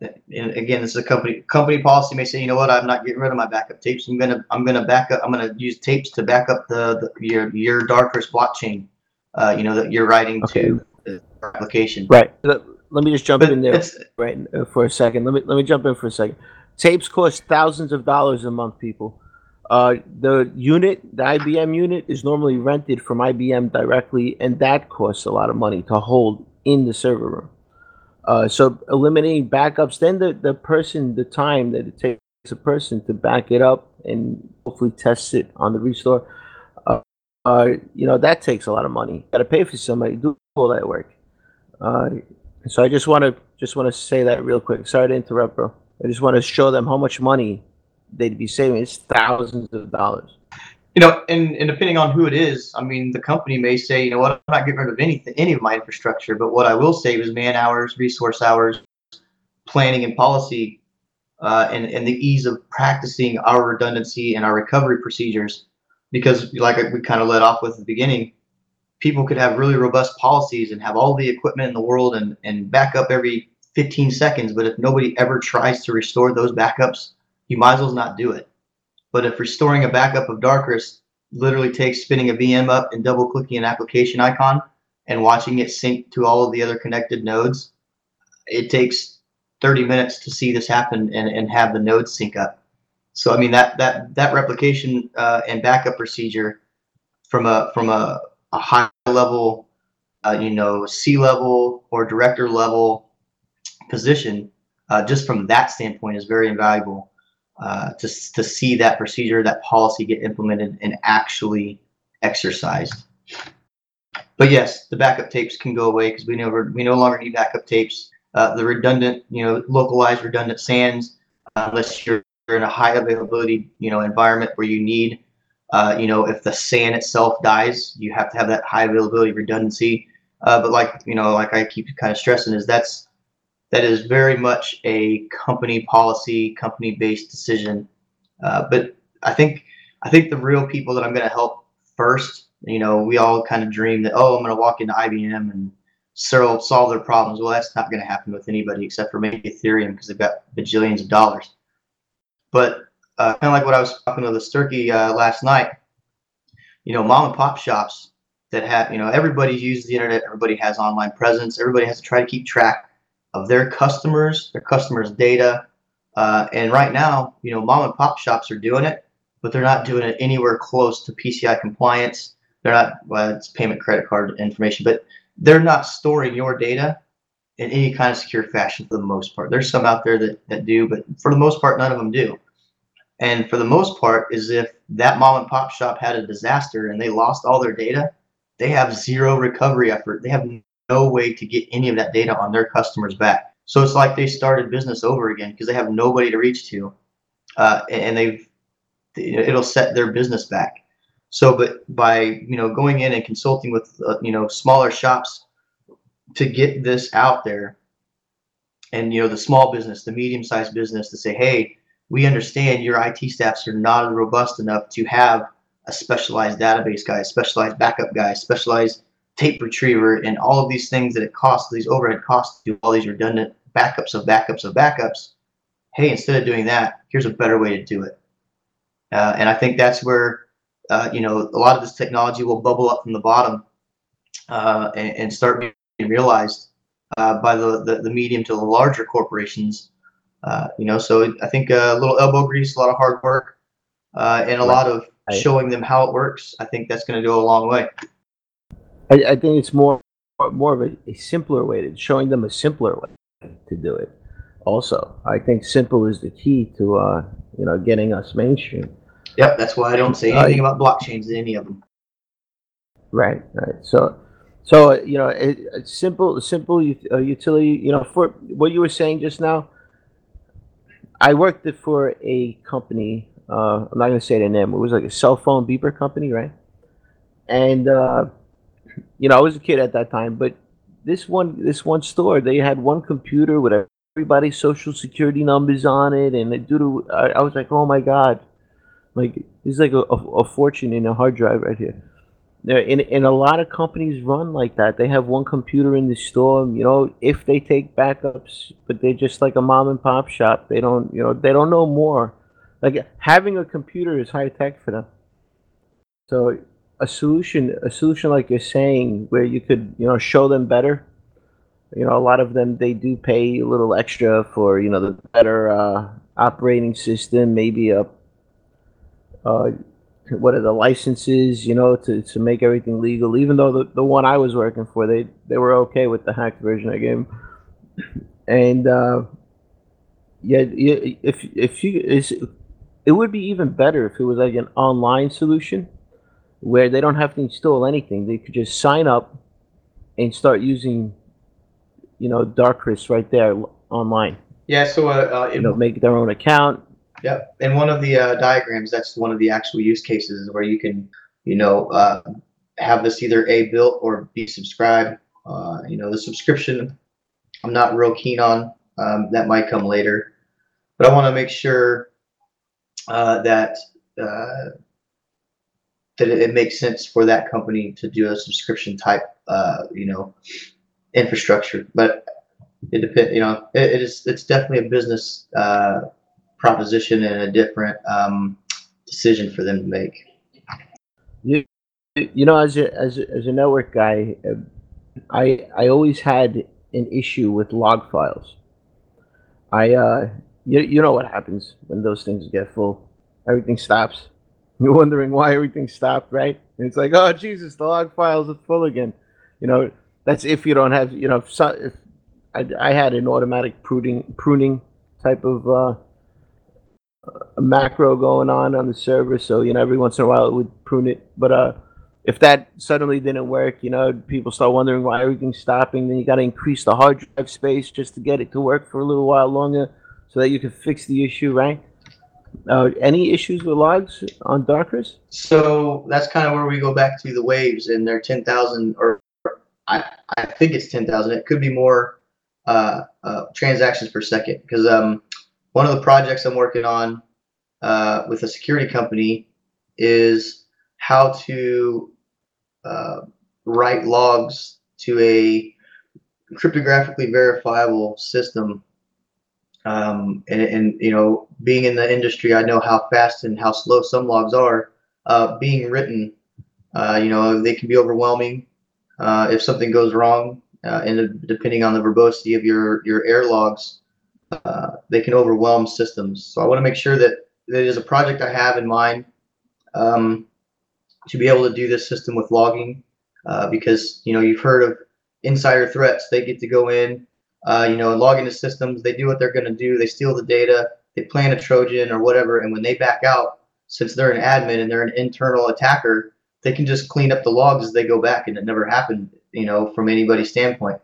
And again, this is a company company policy may say, you know what, I'm not getting rid of my backup tapes. I'm gonna I'm gonna back up. I'm gonna use tapes to back up the, the your your Darcrus blockchain. Uh, you know that you're writing Okay. to the application. Right. Let, let me just jump But in there right uh, for a second. Let me let me jump in for a second. Tapes cost thousands of dollars a month, people. Uh, the unit, the IBM unit, is normally rented from IBM directly, and that costs a lot of money to hold in the server room. Uh, so eliminating backups, then the, the person, the time that it takes a person to back it up and hopefully test it on the restore, uh, you know, that takes a lot of money. Got to pay for somebody to do all that work. Uh, so I just want to just want to say that real quick. Sorry to interrupt, bro. I just want to show them how much money they'd be saving. It's thousands of dollars. you know, and, and depending on who it is, I mean, the company may say, you know what, I'm not getting rid of anything, any of my infrastructure, but what I will save is man hours, resource hours, planning and policy, uh, and, and the ease of practicing our redundancy and our recovery procedures. Because, like we kind of led off with the beginning, people could have really robust policies and have all the equipment in the world and, and back up every 15 seconds. But if nobody ever tries to restore those backups, you might as well not do it. But if restoring a backup of Darcrus literally takes spinning a VM up and double clicking an application icon and watching it sync to all of the other connected nodes, it takes 30 minutes to see this happen and, and have the nodes sync up. So I mean that that that replication uh, and backup procedure from a from a, a high level, uh, you know, C level or director level position, uh, just from that standpoint, is very invaluable uh, to, to see that procedure, that policy get implemented and actually exercised. But yes, the backup tapes can go away because we never we no longer need backup tapes. Uh, the redundant, you know, localized redundant SANs, uh, unless you're in a high availability, you know, environment where you need, uh, you know, if the SAN itself dies, you have to have that high availability redundancy. Uh, but like you know, like I keep kind of stressing, is that's that is very much a company policy, company based decision. Uh, but I think I think the real people that I'm going to help first, you know, we all kind of dream that oh, I'm going to walk into IBM and solve solve their problems. Well, that's not going to happen with anybody except for maybe Ethereum because they've got bajillions of dollars. But uh, kind of like what I was talking to the Sturkey uh, last night, you know, mom and pop shops that have, you know, everybody uses the internet, everybody has online presence, everybody has to try to keep track of their customers, their customers' data. Uh, and right now, you know, mom and pop shops are doing it, but they're not doing it anywhere close to PCI compliance. They're not, well, it's payment credit card information, but they're not storing your data in any kind of secure fashion for the most part. There's some out there that, that do, but for the most part, none of them do. And for the most part, is if that mom and pop shop had a disaster and they lost all their data, they have zero recovery effort. They have no way to get any of that data on their customers back. So it's like they started business over again because they have nobody to reach to, uh, and they've it'll set their business back. So, but by you know going in and consulting with uh, you know smaller shops to get this out there, and you know the small business, the medium-sized business to say, hey, we understand your IT staffs are not robust enough to have a specialized database guy, specialized backup guy, specialized tape retriever, and all of these things that it costs, these overhead costs to do all these redundant backups of backups of backups. Hey, instead of doing that, here's a better way to do it. Uh, and I think that's where uh, you know a lot of this technology will bubble up from the bottom uh, and, and, start realized uh, by the, the, the medium to the larger corporations. Uh, you know, so I think a little elbow grease, a lot of hard work, uh, and a Right. lot of showing them how it works. I think that's going to go a long way. I, I think it's more more of a, a simpler way to showing them a simpler way to do it. Also, I think simple is the key to uh, you know getting us mainstream. Yep, that's why I don't say Uh, anything about blockchains in any of them. Right, right. So, so you know, it, it's simple, simple uh, utility. You know, for what you were saying just now, I worked for a company. Uh, I'm not going to say the name. It was like a cell phone beeper company, right? And uh, you know, I was a kid at that time, but this one, this one store, they had one computer with everybody's social security numbers on it, and the dude, I, I was like, oh my god, like it's like a, a, a fortune in a hard drive right here in in a lot of companies run like that. They have one computer in the store. You know, if they take backups, but they're just like a mom and pop shop. They don't, you know, they don't know more. Like having a computer is high tech for them. So a solution, a solution like you're saying, where you could, you know, show them better. You know, a lot of them they do pay a little extra for you know the better uh, operating system, maybe a. Uh, what are the licenses, you know, to, to make everything legal. Even though the, the one I was working for, they they were okay with the hacked version of the game. And uh, yeah, if if you is it would be even better if it was like an online solution where they don't have to install anything. They could just sign up and start using, you know, Darcrus right there online. Yeah, so uh, uh, you know, make their own account, Yep. In one of the uh, diagrams, that's one of the actual use cases where you can, you know, uh, have this either A built or be subscribed. Uh, you know, the subscription, I'm not real keen on. Um, that might come later, but I want to make sure uh, that uh, that it, makes sense for that company to do a subscription type, uh, you know, infrastructure. But it depends. You know, it, it is. It's definitely a business proposition and a different um, decision for them to make. You, you know, as a, as a, as a network guy, I I always had an issue with log files. I uh, you, you know what happens when those things get full? Everything stops. You're wondering why everything stopped, right? And it's like, oh Jesus, the log files are full again. You know, that's if you don't have, you know, if, if I, I had an automatic pruning pruning type of uh, a macro going on on the server, so you know every once in a while it would prune it. But uh, if that suddenly didn't work, you know people start wondering why everything's stopping. Then you got to increase the hard drive space just to get it to work for a little while longer, so that you can fix the issue, right? Uh, any issues with logs on Darcrus? So that's kind of where we go back to the waves, and they're ten thousand, or I I think it's ten thousand. It could be more uh, uh, transactions per second because um one of the projects I'm working on uh, with a security company is how to uh, write logs to a cryptographically verifiable system. Um, and, and, you know, being in the industry, I know how fast and how slow some logs are. Uh, being written, uh, you know, they can be overwhelming uh, if something goes wrong. Uh, and depending on the verbosity of your your error logs, uh, they can overwhelm systems. So I want to make sure that it is a project I have in mind um, to be able to do this system with logging uh, because you know you've heard of insider threats. They get to go in, uh, you know, and log into systems. They do what they're going to do. They steal the data. They plant a Trojan or whatever, and when they back out, since they're an admin and they're an internal attacker, they can just clean up the logs as they go back, and it never happened, you know, from anybody's standpoint.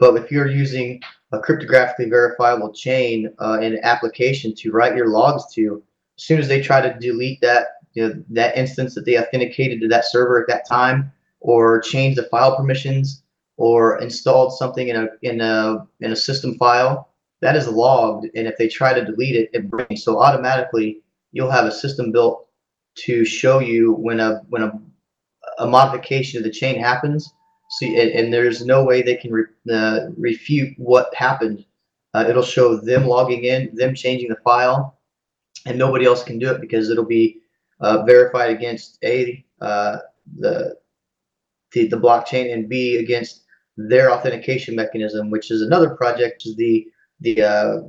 But if you're using a cryptographically verifiable chain uh, in an application to write your logs to, as soon as they try to delete that you know, that instance that they authenticated to that server at that time, or change the file permissions, or installed something in a in a in a system file, that is logged. And if they try to delete it, it brings so automatically you'll have a system built to show you when a when a a modification of the chain happens so, and, and there's no way they can re, uh, refute what happened. Uh, it'll show them logging in, them changing the file, and nobody else can do it because it'll be uh, verified against a uh, the, the the blockchain and b against their authentication mechanism, which is another project, is the the uh,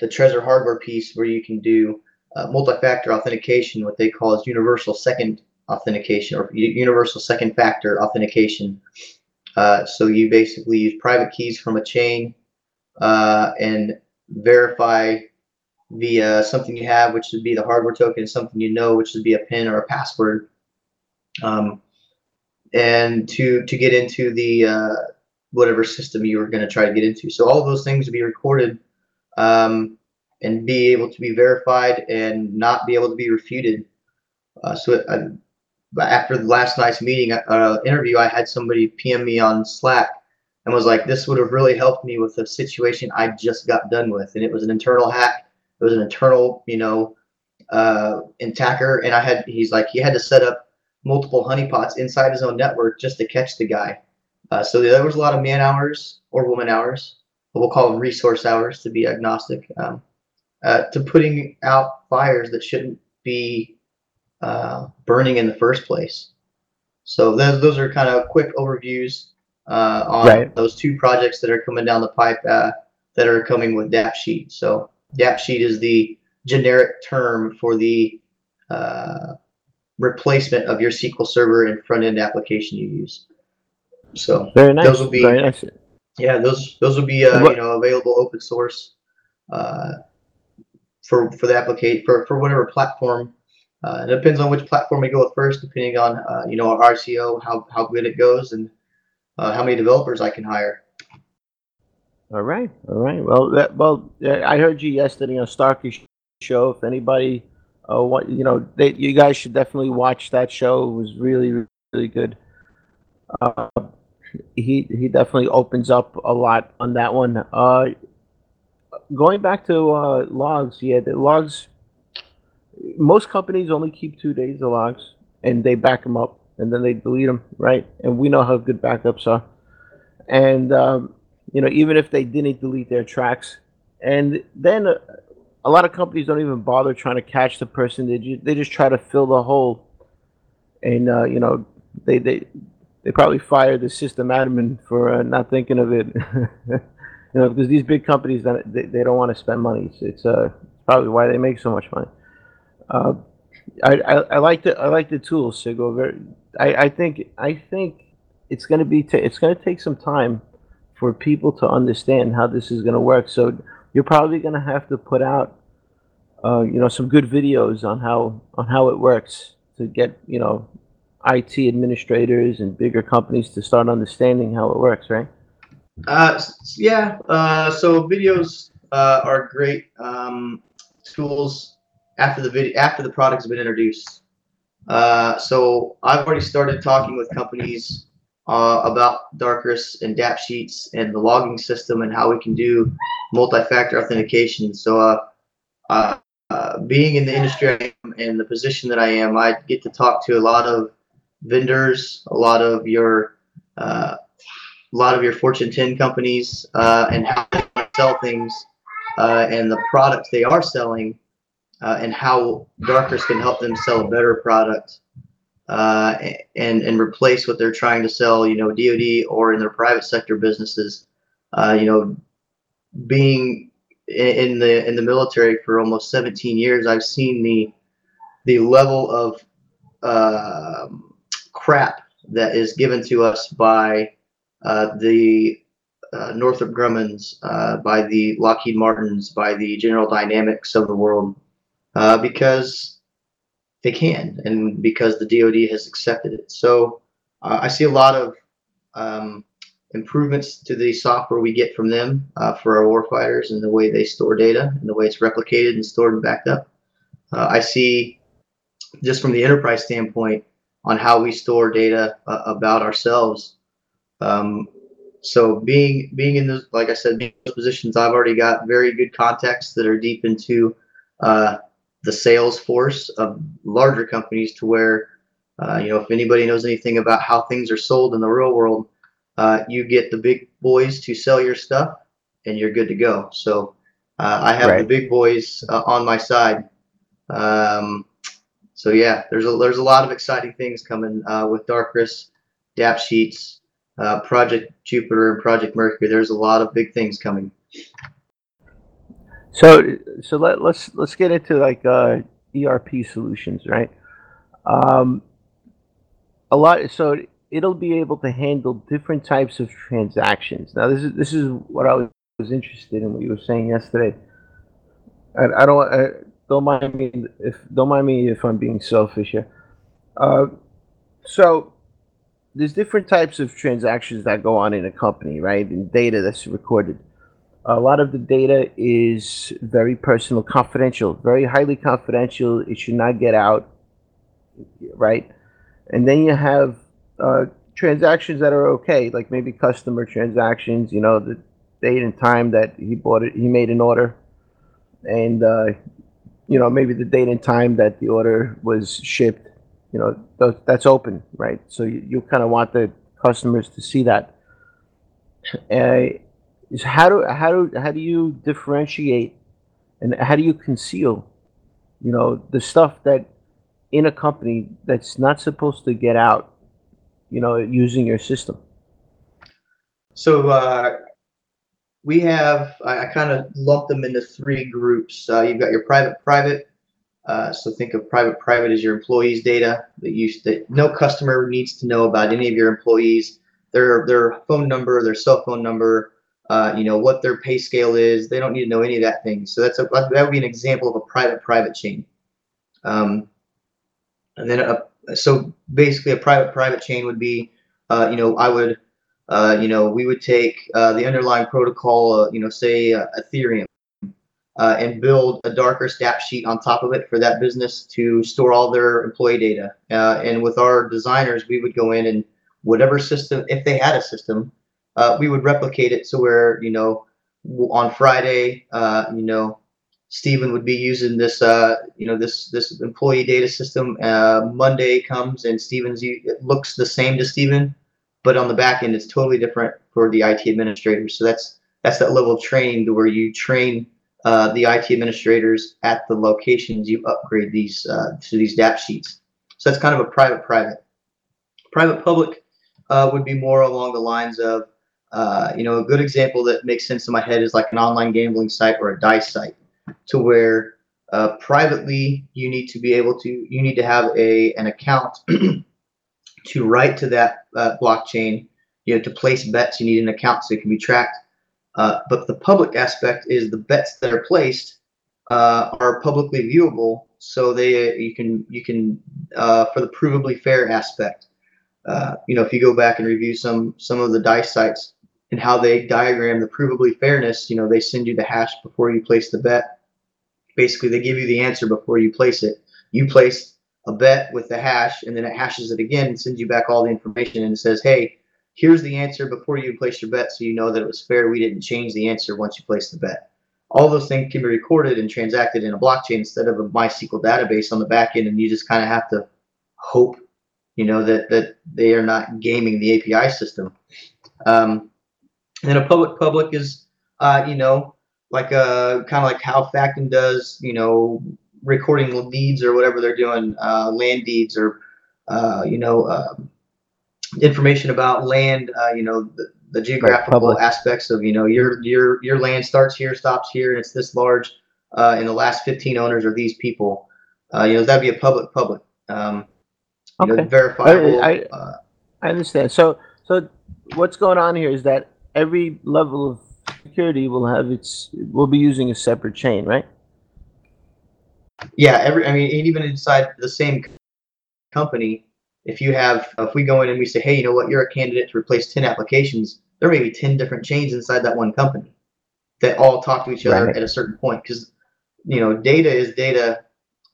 the Trezor hardware piece where you can do uh, multi-factor authentication, what they call is universal second authentication or universal second factor authentication. Uh, so you basically use private keys from a chain uh, and verify via something you have, which would be the hardware token, something you know, which would be a PIN or a password. Um, and to to get into the uh, whatever system you were going to try to get into. So all those things would be recorded um, and be able to be verified and not be able to be refuted. Uh, so it, after the last night's meeting uh, interview, I had somebody PM me on Slack and was like, "This would have really helped me with the situation I just got done with." And it was an internal hack. It was an internal, you know, uh, attacker, and I had. He's like, he had to set up multiple honeypots inside his own network just to catch the guy. Uh, so there was a lot of man hours or woman hours, but we'll call them resource hours to be agnostic, um, uh, to putting out fires that shouldn't be uh, burning in the first place. So those, those are kind of quick overviews uh, on Right. those two projects that are coming down the pipe uh, that are coming with DAPSheet. So DAPSheet is the generic term for the uh, replacement of your SQL Server and front end application you use. So Very nice. Those will be- very nice. yeah, those those will be uh, you know available open source uh, for for the applicate for for whatever platform. Uh, it depends on which platform we go with first, depending on uh, you know our RCO, how how good it goes, and uh, how many developers I can hire. All right, all right. Well, that, well, I heard you yesterday on Starkey's show. If anybody, uh, what you know, they, you guys should definitely watch that show. It was really, really good. Uh, he he definitely opens up a lot on that one. Uh, going back to uh, logs, yeah, the logs. Most companies only keep two days of logs, and they back them up, and then they delete them, right? And we know how good backups are. And um, you know, even if they didn't delete their tracks, and then uh, a lot of companies don't even bother trying to catch the person. They just, they just try to fill the hole, and uh, you know, they they they probably fire the system admin for uh, not thinking of it. you know, because these big companies they, they don't want to spend money. It's, it's uh probably why they make so much money. Uh, I, I, I like the I like the tools, Sigwo. Very, I, I think I think it's gonna be ta- it's gonna take some time for people to understand how this is gonna work. So you're probably gonna have to put out uh, you know some good videos on how on how it works to get you know IT administrators and bigger companies to start understanding how it works, right? Uh, yeah. Uh, so videos uh, are great um, tools after the video after the product's been introduced. Uh, so I've already started talking with companies uh, about Darcrus and DAP sheets and the logging system and how we can do multi-factor authentication. So uh, uh, uh, being in the industry and the position that I am, I get to talk to a lot of vendors, a lot of your uh, a lot of your Fortune 10 companies and how they sell things and the products they are selling uh, and how Darcrus can help them sell a better product uh, and and replace what they're trying to sell, you know, DoD or in their private sector businesses. Uh, you know, being in the in the military for almost 17 years, I've seen the the level of um crap that is given to us by uh, the uh, Northrop Grumman's, uh, by the Lockheed Martins, by the General Dynamics of the world, uh, because they can and because the DoD has accepted it. So uh, I see a lot of um, improvements to the software we get from them uh, for our warfighters and the way they store data and the way it's replicated and stored and backed up. Uh, I see just from the enterprise standpoint on how we store data uh, about ourselves. Um, so being being in those, like I said, those positions, I've already got very good contacts that are deep into uh, the sales force of larger companies, to where uh, you know if anybody knows anything about how things are sold in the real world, uh, you get the big boys to sell your stuff, and you're good to go. So uh, I have the big boys uh, on my side. Um, so yeah, there's a there's a lot of exciting things coming uh, with Darcrus, DAP Sheets, uh, Project Jupiter, and Project Mercury. There's a lot of big things coming. So so let let's let's get into like uh, ERP solutions, right? Um, a lot. So it'll be able to handle different types of transactions. Now this is this is what I was interested in. What you were saying yesterday. I, I don't I, don't mind me if don't mind me if I'm being selfish here. Uh, so there's different types of transactions that go on in a company, right? And data that's recorded a lot of the data is very personal, confidential, very highly confidential. It should not get out, right? And then you have uh, transactions that are okay, like maybe customer transactions. You know, the date and time that he bought it, he made an order, and uh, you know maybe the date and time that the order was shipped, you know th- that's open, right? So you, you kind of want the customers to see that. Uh, is how do how do how do you differentiate and how do you conceal, you know, the stuff that in a company that's not supposed to get out, you know, using your system? So uh, we have I, I kind of lump them into three groups. Uh, you've got your private private. Uh, so think of private private as your employees' data that you that no customer needs to know about any of your employees, their their phone number, their cell phone number, uh, you know what their pay scale is. They don't need to know any of that thing. So that's a that would be an example of a private private chain. Um, and then a, so basically a private private chain would be, uh, you know, I would uh, you know, we would take uh, the underlying protocol, uh, you know, say uh, Ethereum, uh, and build a Darcrus DAP sheet on top of it for that business to store all their employee data. and with our designers, we would go in and whatever system, if they had a system, we would replicate it so where, you know, on Friday, you know, Stephen would be using this, uh, you know, this this employee data system. Uh, Monday comes and Stephen's it looks the same to Stephen, but on the back end it's totally different for the IT administrators. So that's that's that level of training to where you train uh, the IT administrators at the locations you upgrade these uh, to these DAP sheets. So that's kind of a private private. Private public uh, would be more along the lines of, uh, you know, a good example that makes sense in my head is like an online gambling site or a dice site, to where uh, privately you need to be able to you need to have a an account to write to that uh, blockchain, you know, to place bets, you need an account so it can be tracked. Uh, but the public aspect is the bets that are placed uh, are publicly viewable, so they you can you can uh, for the provably fair aspect. Uh, you know, if you go back and review some some of the dice sites and how they diagram the provably fairness, you know, they send you the hash before you place the bet. Basically, they give you the answer before you place it. You place a bet with the hash, and then it hashes it again and sends you back all the information and says, hey, here's the answer before you place your bet so you know that it was fair. We didn't change the answer once you placed the bet. All those things can be recorded and transacted in a blockchain instead of a MySQL database on the back end, and you just kind of have to hope, you know, that that they are not gaming the API system. Um, and a public public is, uh, you know, like a uh, kind of like how Factom does, you know, recording deeds or whatever they're doing, uh, land deeds or uh, you know um, information about land. Uh, you know the, the geographical right, aspects of you know your your your land starts here, stops here, and it's this large. Uh, and the last 15 owners are these people. Uh, you know that'd be a public public. Um, okay. Know, verifiable. I, I, uh, I understand. So so what's going on here is that every level of security will have its will be using a separate chain, right? yeah, every I mean, even inside the same company, if you have if we go in and we say, hey, you know what, you're a candidate to replace ten applications, there may be ten different chains inside that one company that all talk to each other right. at a certain point because you know data is data.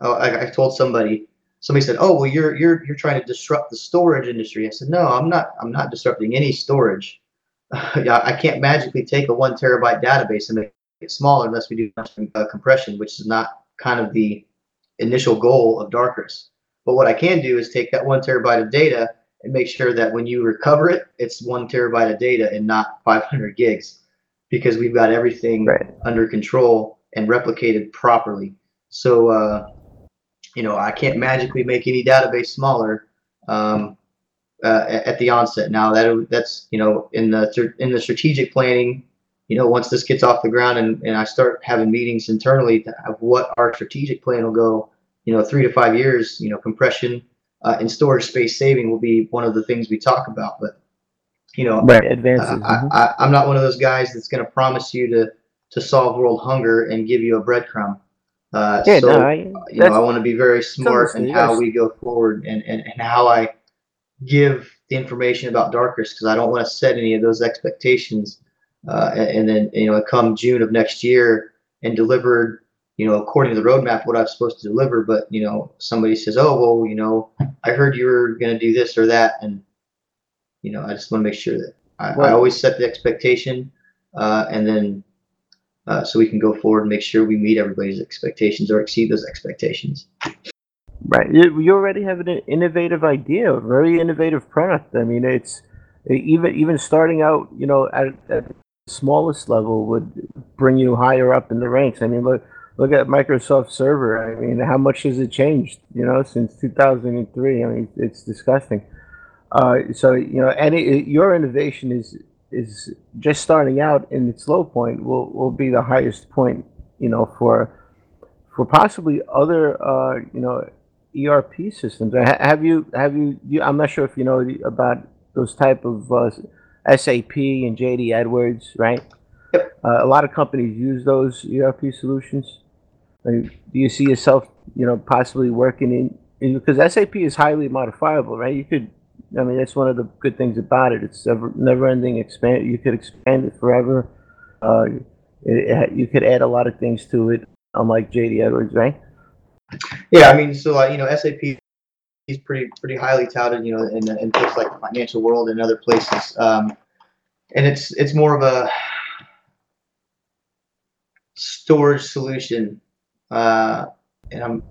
Oh, I, I told somebody. Somebody said, "Oh, well, you're you're you're trying to disrupt the storage industry." I said, "No, I'm not. I'm not disrupting any storage. I can't magically take a one terabyte database and make it smaller unless we do uh, compression, which is not kind of the initial goal of Darcrus. But what I can do is take that one terabyte of data and make sure that when you recover it, it's one terabyte of data and not 500 gigs because we've got everything right. under control and replicated properly. So, uh, you know, I can't magically make any database smaller um, uh, at the onset. Now that that's you know in the in the strategic planning you know, once this gets off the ground and, and I start having meetings internally of what our strategic plan will go, you know, three to five years, you know, compression uh, and storage space saving will be one of the things we talk about. But, you know, right. advances. Uh, mm-hmm. I, I, am not one of those guys that's going to promise you to, to solve world hunger and give you a breadcrumb. Uh, yeah, so, no, I, you know, I want to be very smart in how we go forward and, and, and how I give the information about Darcrus because I don't want to set any of those expectations uh, and then you know come June of next year and delivered you know according to the roadmap what I was supposed to deliver. But you know somebody says, oh well, you know I heard you were going to do this or that, and you know I just want to make sure that I, well, I always set the expectation, uh, and then uh, so we can go forward and make sure we meet everybody's expectations or exceed those expectations. Right. You, you already have an innovative idea, a very innovative product. I mean, it's even even starting out, you know, at, at the smallest level would bring you higher up in the ranks. I mean, look look at Microsoft Server. I mean, how much has it changed? You know, since 2003. I mean, it's disgusting. Uh, so you know, any your innovation is is just starting out in its low point will will be the highest point. You know, for for possibly other uh, you know ERP systems. Have you have you, you? I'm not sure if you know about those type of uh, SAP and JD Edwards, right? Yep. Uh, a lot of companies use those ERP solutions. do you see yourself, you know, possibly working in, because SAP is highly modifiable, right? You could, I mean, that's one of the good things about it. It's never, never-ending expand. You could expand it forever. Uh, it, it, you could add a lot of things to it, unlike JD Edwards, right? Yeah, I mean, so uh, you know, SAP is pretty pretty highly touted, you know, in, in places like the financial world and other places. Um, and it's it's more of a storage solution, uh, and I'm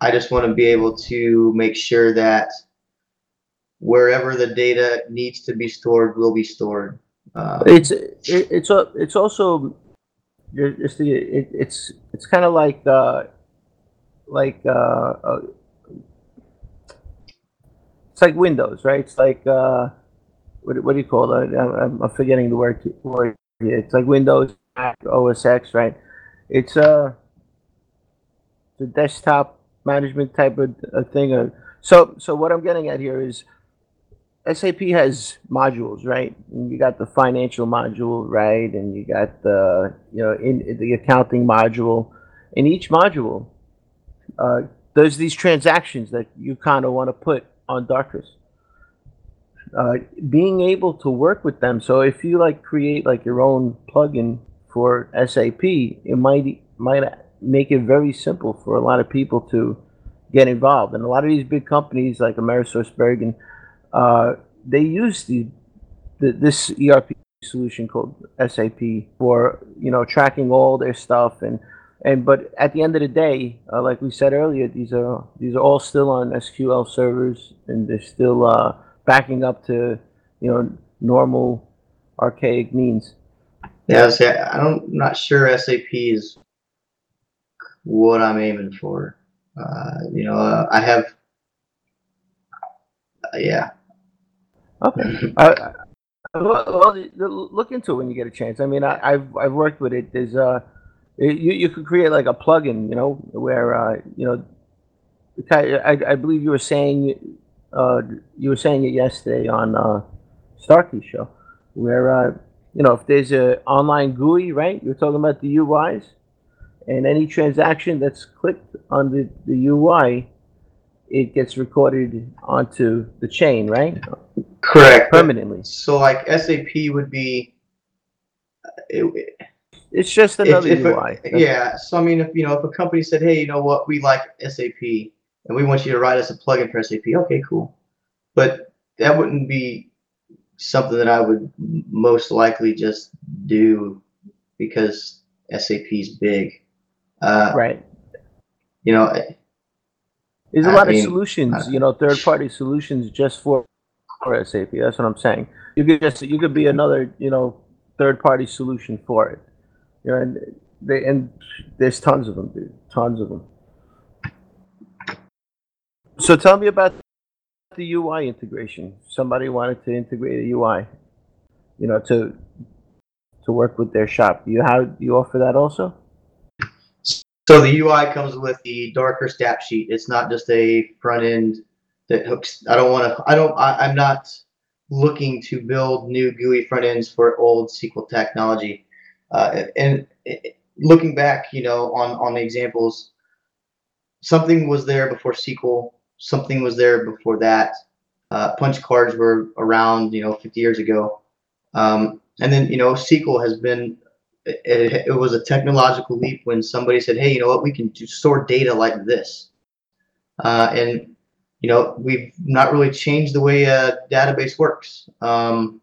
I just want to be able to make sure that wherever the data needs to be stored will be stored. Um, it's it, it's a it's also it's the it, it's it's kind of like uh, like uh, uh, it's like Windows, right? It's like uh, what, what do you call it? I'm, I'm forgetting the word. It's like Windows, Mac, OS X, right? It's a uh, the desktop management type of thing. So so what I'm getting at here is SAP has modules, right? And you got the financial module, right? And you got the you know in the accounting module. In each module, uh, there's these transactions that you kind of want to put on Darcrus. Uh, being able to work with them. So if you like create like your own plugin for SAP, it might might make it very simple for a lot of people to get involved. And a lot of these big companies like AmerisourceBergen, uh, they use the, the this ERP solution called SAP for you know tracking all their stuff and and but at the end of the day, uh, like we said earlier, these are these are all still on SQL servers, and they're still uh, backing up to you know normal archaic means. Yeah, see, I don't, I'm not sure SAP is what I'm aiming for. Uh, you know, uh, I have, uh, yeah. Okay. well, well, look into it when you get a chance. I mean, I, have I've worked with it. There's uh you, you could create like a plugin, you know, where uh, you know, I, I believe you were saying uh, you were saying it yesterday on uh, Starkey show, where uh, you know if there's a online GUI, right? You're talking about the UIs, and any transaction that's clicked on the, the UI, it gets recorded onto the chain, right? Correct. Permanently. So like SAP would be. It, it's just another if, if UI. A, yeah. So I mean, if you know, if a company said, "Hey, you know what? We like SAP, and we want you to write us a plugin for SAP," okay, cool. But that wouldn't be something that I would most likely just do because SAP is big. Uh, right. You know. There's a I lot mean, of solutions, you know, third-party solutions just for, for SAP. That's what I'm saying. You could just you could be another, you know, third-party solution for it. You know, and they and there's tons of them, dude. Tons of them. So tell me about the UI integration. Somebody wanted to integrate a UI, you know, to to work with their shop. You how you offer that also? So the UI comes with the Darcrus DAP sheet. It's not just a front end that hooks. I don't want to. I don't. I, I'm not looking to build new GUI front ends for old SQL technology. Uh, and looking back, you know, on on the examples, something was there before SQL. Something was there before that. Uh, punch cards were around, you know, 50 years ago. Um, and then, you know, SQL has been. It, it, was a technological leap when somebody said, "Hey, you know what? We can store data like this," uh, and you know, we've not really changed the way a database works um,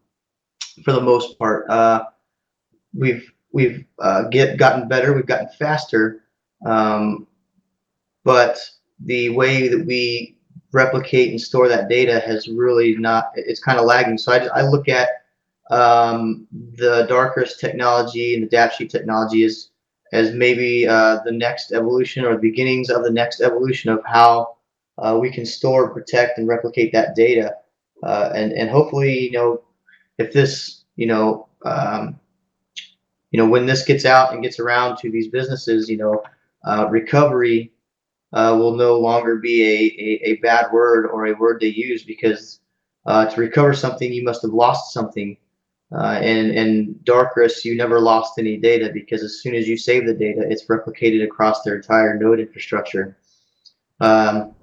for the most part. Uh, we've we've uh, get gotten better, we've gotten faster, um, but the way that we replicate and store that data has really not. It's kind of lagging. So I, I look at um, the Darcrus technology and the DapSheet technology as as maybe uh, the next evolution or the beginnings of the next evolution of how uh, we can store, protect, and replicate that data. Uh, and and hopefully, you know, if this, you know, um, you know, when this gets out and gets around to these businesses, you know, uh, recovery uh, will no longer be a, a, a, bad word or a word they use because uh, to recover something, you must have lost something. Uh, and and Darcrus, you never lost any data because as soon as you save the data, it's replicated across their entire node infrastructure. Um,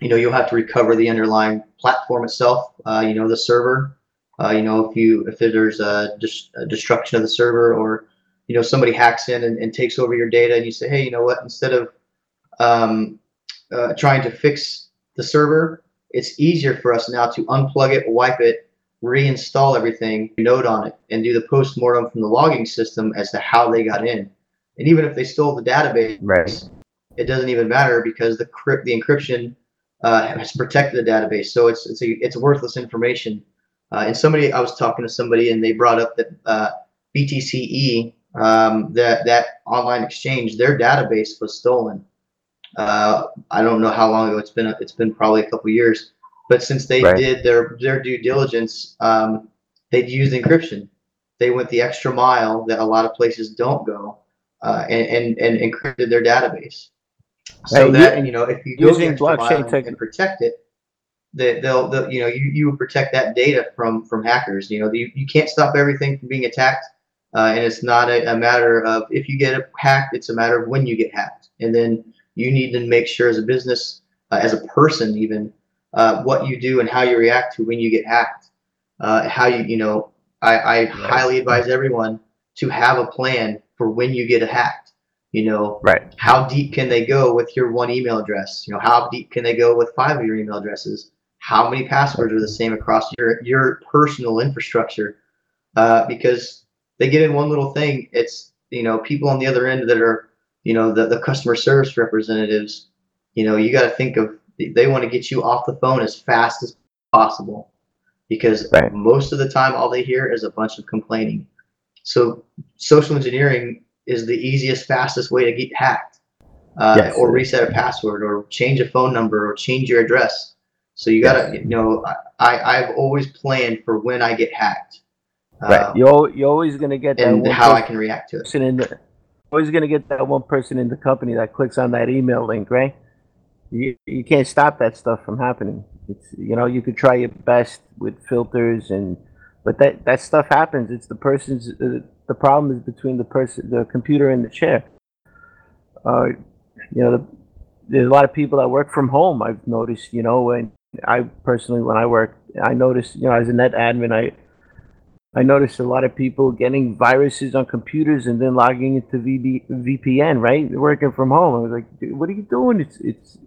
you know, you'll have to recover the underlying platform itself. Uh, you know, the server. Uh, you know, if you if there's a, dis- a, destruction of the server or you know somebody hacks in and, and, takes over your data, and you say, hey, you know what? Instead of um, uh, trying to fix the server, it's easier for us now to unplug it, wipe it, reinstall everything, node on it, and do the post mortem from the logging system as to how they got in. And even if they stole the database, right. it doesn't even matter because the crypt, the encryption uh, has protected the database. So it's it's a, it's worthless information. Uh, and somebody, I was talking to somebody, and they brought up that uh, BTCE, um, that that online exchange, their database was stolen. Uh, I don't know how long ago it's been. It's been probably a couple years but since they right. did their their due diligence, um, they'd used encryption. They went the extra mile that a lot of places don't go, uh, and, and and encrypted their database. So right. that you know, if you go extra mile tech- and protect it, that they'll, they'll, you know you you protect that data from from hackers. You know, you, you can't stop everything from being attacked, uh, and it's not a, a, matter of if you get hacked. It's a matter of when you get hacked, and then you need to make sure as a business, uh, as a person, even uh, what you do and how you react to when you get hacked. Uh, how you, you know, I, I highly advise everyone to have a plan for when you get hacked. You know, right? How deep can they go with your one email address? You know, how deep can they go with five of your email addresses? How many passwords are the same across your your personal infrastructure? Uh, because they get in one little thing, it's you know people on the other end that are you know the, the customer service representatives. You know, you got to think of they want to get you off the phone as fast as possible because right. most of the time all they hear is a bunch of complaining. So social engineering is the easiest, fastest way to get hacked, uh, yes. or reset a password, or change a phone number, or change your address. So you gotta, you know, I I've always planned for when I get hacked. Right. Um, you're you're always gonna get that and how I can react to it. In the, always gonna get that one person in the company that clicks on that email link, right? you, you can't stop that stuff from happening. It's you know you could try your best with filters and but that that stuff happens. It's the person's uh, the problem is between the person the computer and the chair. Uh, you know the, there's a lot of people that work from home. I've noticed you know when I personally when I work I noticed you know as a net admin I I noticed a lot of people getting viruses on computers and then logging into VB, VPN, right? Working from home. I was like, what are you doing? It's it's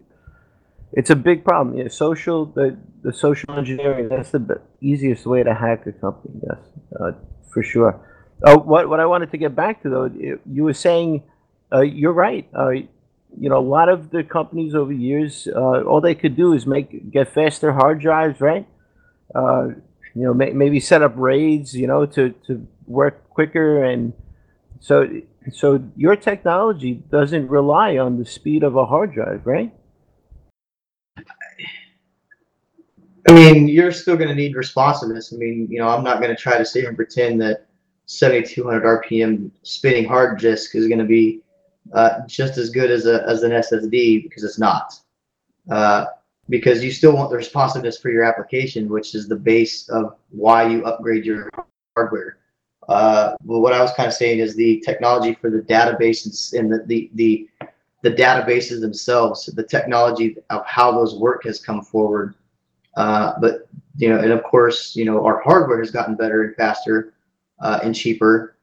it's a big problem. Yeah, social the the social engineering that's the easiest way to hack a company. Yes, uh, for sure. Oh, what what I wanted to get back to though, you were saying, uh, you're right. Uh, you know, a lot of the companies over years, uh, all they could do is make get faster hard drives, right? Uh, you know, may, maybe set up raids, you know, to to work quicker and so so your technology doesn't rely on the speed of a hard drive, right? I mean, you're still going to need responsiveness. I mean, you know, I'm not going to try to sit and pretend that 7200 RPM spinning hard disk is going to be uh, just as good as a as an SSD because it's not. Uh, because you still want the responsiveness for your application, which is the base of why you upgrade your hardware. Uh, but what I was kind of saying is the technology for the databases and the, the, the, the databases themselves, the technology of how those work has come forward uh, but you know, and of course, you know, our hardware has gotten better and faster uh, and cheaper,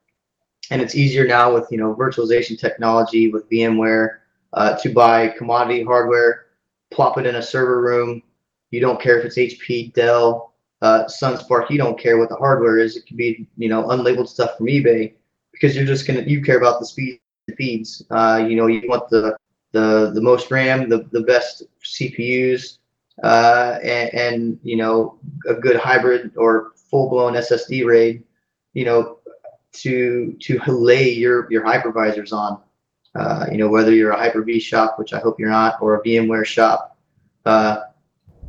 and it's easier now with you know virtualization technology with VMware uh, to buy commodity hardware, plop it in a server room. You don't care if it's HP, Dell, uh, Sun SPARC. You don't care what the hardware is. It could be you know unlabeled stuff from eBay because you're just gonna you care about the speed feeds. Uh, you know, you want the the the most RAM, the the best CPUs, uh, and, and you know a good hybrid or full blown SSD RAID, you know, to to lay your your hypervisors on. Uh, you know, whether you're a Hyper-V shop, which I hope you're not, or a VMware shop. Uh,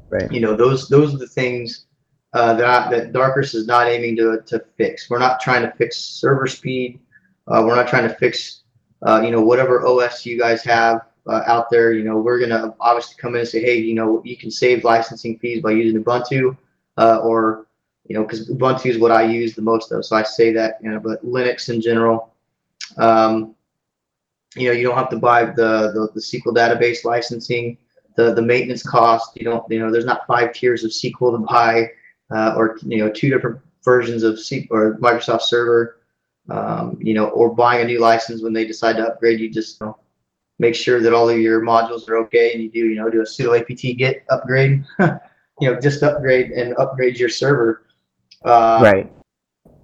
Right. you know, those those are the things uh, that I, that Darcrus is not aiming to to fix. We're not trying to fix server speed. Uh, we're not trying to fix, uh, you know, whatever OS you guys have uh, out there. You know, we're gonna obviously come in and say, hey, you know, you can save licensing fees by using Ubuntu, uh, or you know, because Ubuntu is what I use the most of. So I say that, you know, but Linux in general. Um, you know, you don't have to buy the, the, the SQL database licensing, the, the maintenance cost. You don't, you know, there's not five tiers of SQL to buy, uh, or, you know, two different versions of SQL or Microsoft Server, um, you know, or buying a new license when they decide to upgrade. You just you know, make sure that all of your modules are okay and you do, you know, do a sudo apt get upgrade, you know, just upgrade and upgrade your server. Uh, right.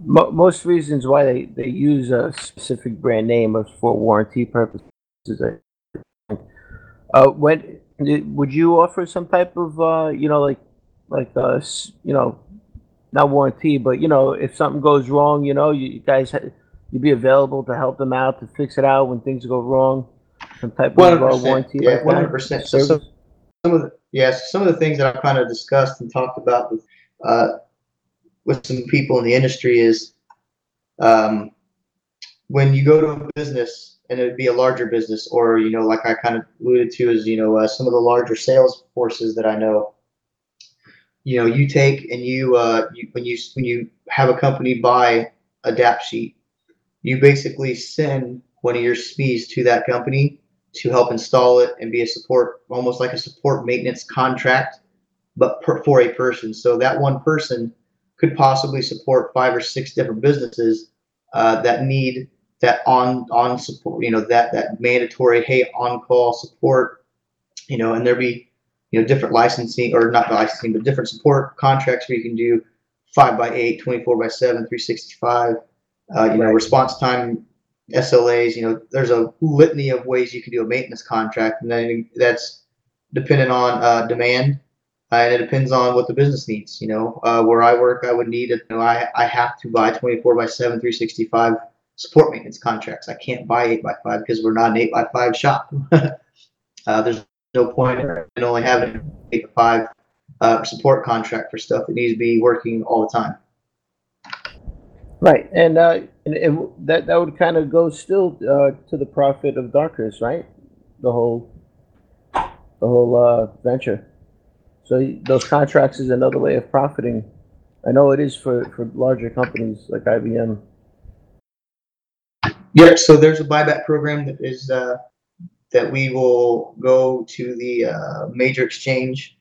Mo- most reasons why they, they use a specific brand name is for warranty purposes. I think. Uh, when would you offer some type of uh, you know like like uh you know not warranty but you know if something goes wrong you know you, you guys ha- you'd be available to help them out to fix it out when things go wrong some type of uh, 100%, warranty yeah, 100%. So- so- some of the yes, some of the things that I've kind of discussed and talked about with uh, with some people in the industry is um, when you go to a business and it'd be a larger business, or you know, like I kind of alluded to, is you know uh, some of the larger sales forces that I know. You know, you take and you, uh, you when you when you have a company buy a DAP sheet, you basically send one of your SMEs to that company to help install it and be a support, almost like a support maintenance contract, but per, for a person. So that one person could possibly support five or six different businesses uh, that need that on on support. You know that that mandatory hey on call support. You know, and there be you know different licensing or not licensing, but different support contracts where you can do five by eight, 24 by seven, 365. Uh, you know, response time SLAs, you know, there's a litany of ways you can do a maintenance contract, and then that's dependent on uh, demand, and it depends on what the business needs. You know, uh, where I work, I would need. You know, I I have to buy 24 by 7, 365 support maintenance contracts. I can't buy 8 by 5 because we're not an 8 by 5 shop. uh, there's no point in only having 8 by 5 uh, support contract for stuff that needs to be working all the time. Right, and uh, and, and that that would kind of go still uh, to the profit of Darcrus, right? The whole the whole uh, venture. So those contracts is another way of profiting. I know it is for, for larger companies like IBM. Yeah, so there's a buyback program that is uh, that we will go to the uh, major exchange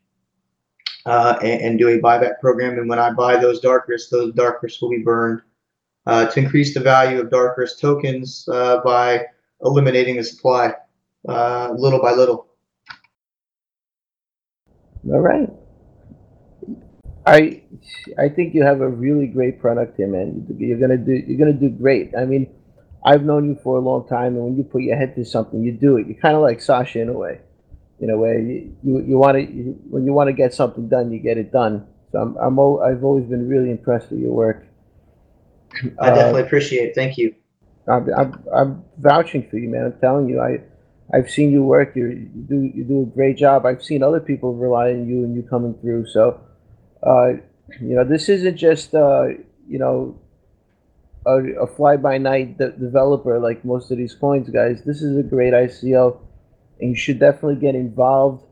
uh, and, and do a buyback program. And when I buy those Darcrus, those Darcrus will be burned uh, to increase the value of dark Darcrus tokens uh, by eliminating the supply uh, little by little. All right. I I think you have a really great product here, man. You're gonna do you're gonna do great. I mean, I've known you for a long time, and when you put your head to something, you do it. You're kind of like Sasha in a way, in a way. You you, you want to when you want to get something done, you get it done. So I'm I'm al- I've always been really impressed with your work. I Uh, definitely appreciate it. Thank you. I'm, I'm, I'm vouching for you, man. I'm telling you, I, I've seen you work. You, you do you do a great job. I've seen other people rely on you and you coming through. So, uh, you know, this isn't just uh, you know a, a fly by night de- developer like most of these coins guys. This is a great ICO, and you should definitely get involved,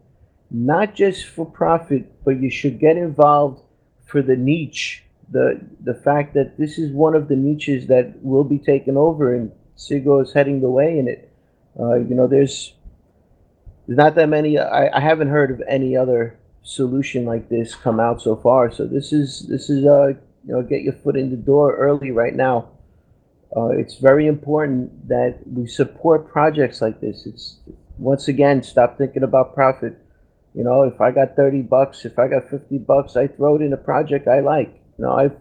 not just for profit, but you should get involved for the niche the the fact that this is one of the niches that will be taken over and Sigwo is heading the way in it. Uh, you know, there's there's not that many. I, I haven't heard of any other solution like this come out so far. So this is this is uh you know get your foot in the door early right now. Uh, it's very important that we support projects like this. It's once again stop thinking about profit. You know, if I got thirty bucks, if I got fifty bucks, I throw it in a project I like. You know, I've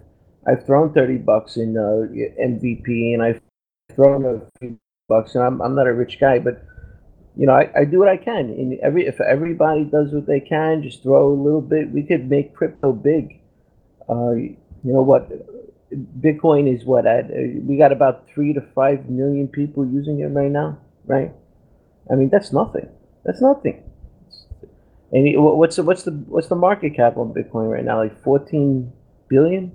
I've thrown thirty bucks in uh, MVP, and I've thrown a few bucks, and I'm I'm not a rich guy, but you know, I, I do what I can. And every if everybody does what they can, just throw a little bit. We could make crypto big. Uh, you know what? Bitcoin is what at uh, we got about three to five million people using it right now, right? I mean, that's nothing. That's nothing. And what's the what's the what's the market cap on Bitcoin right now? Like fourteen billion,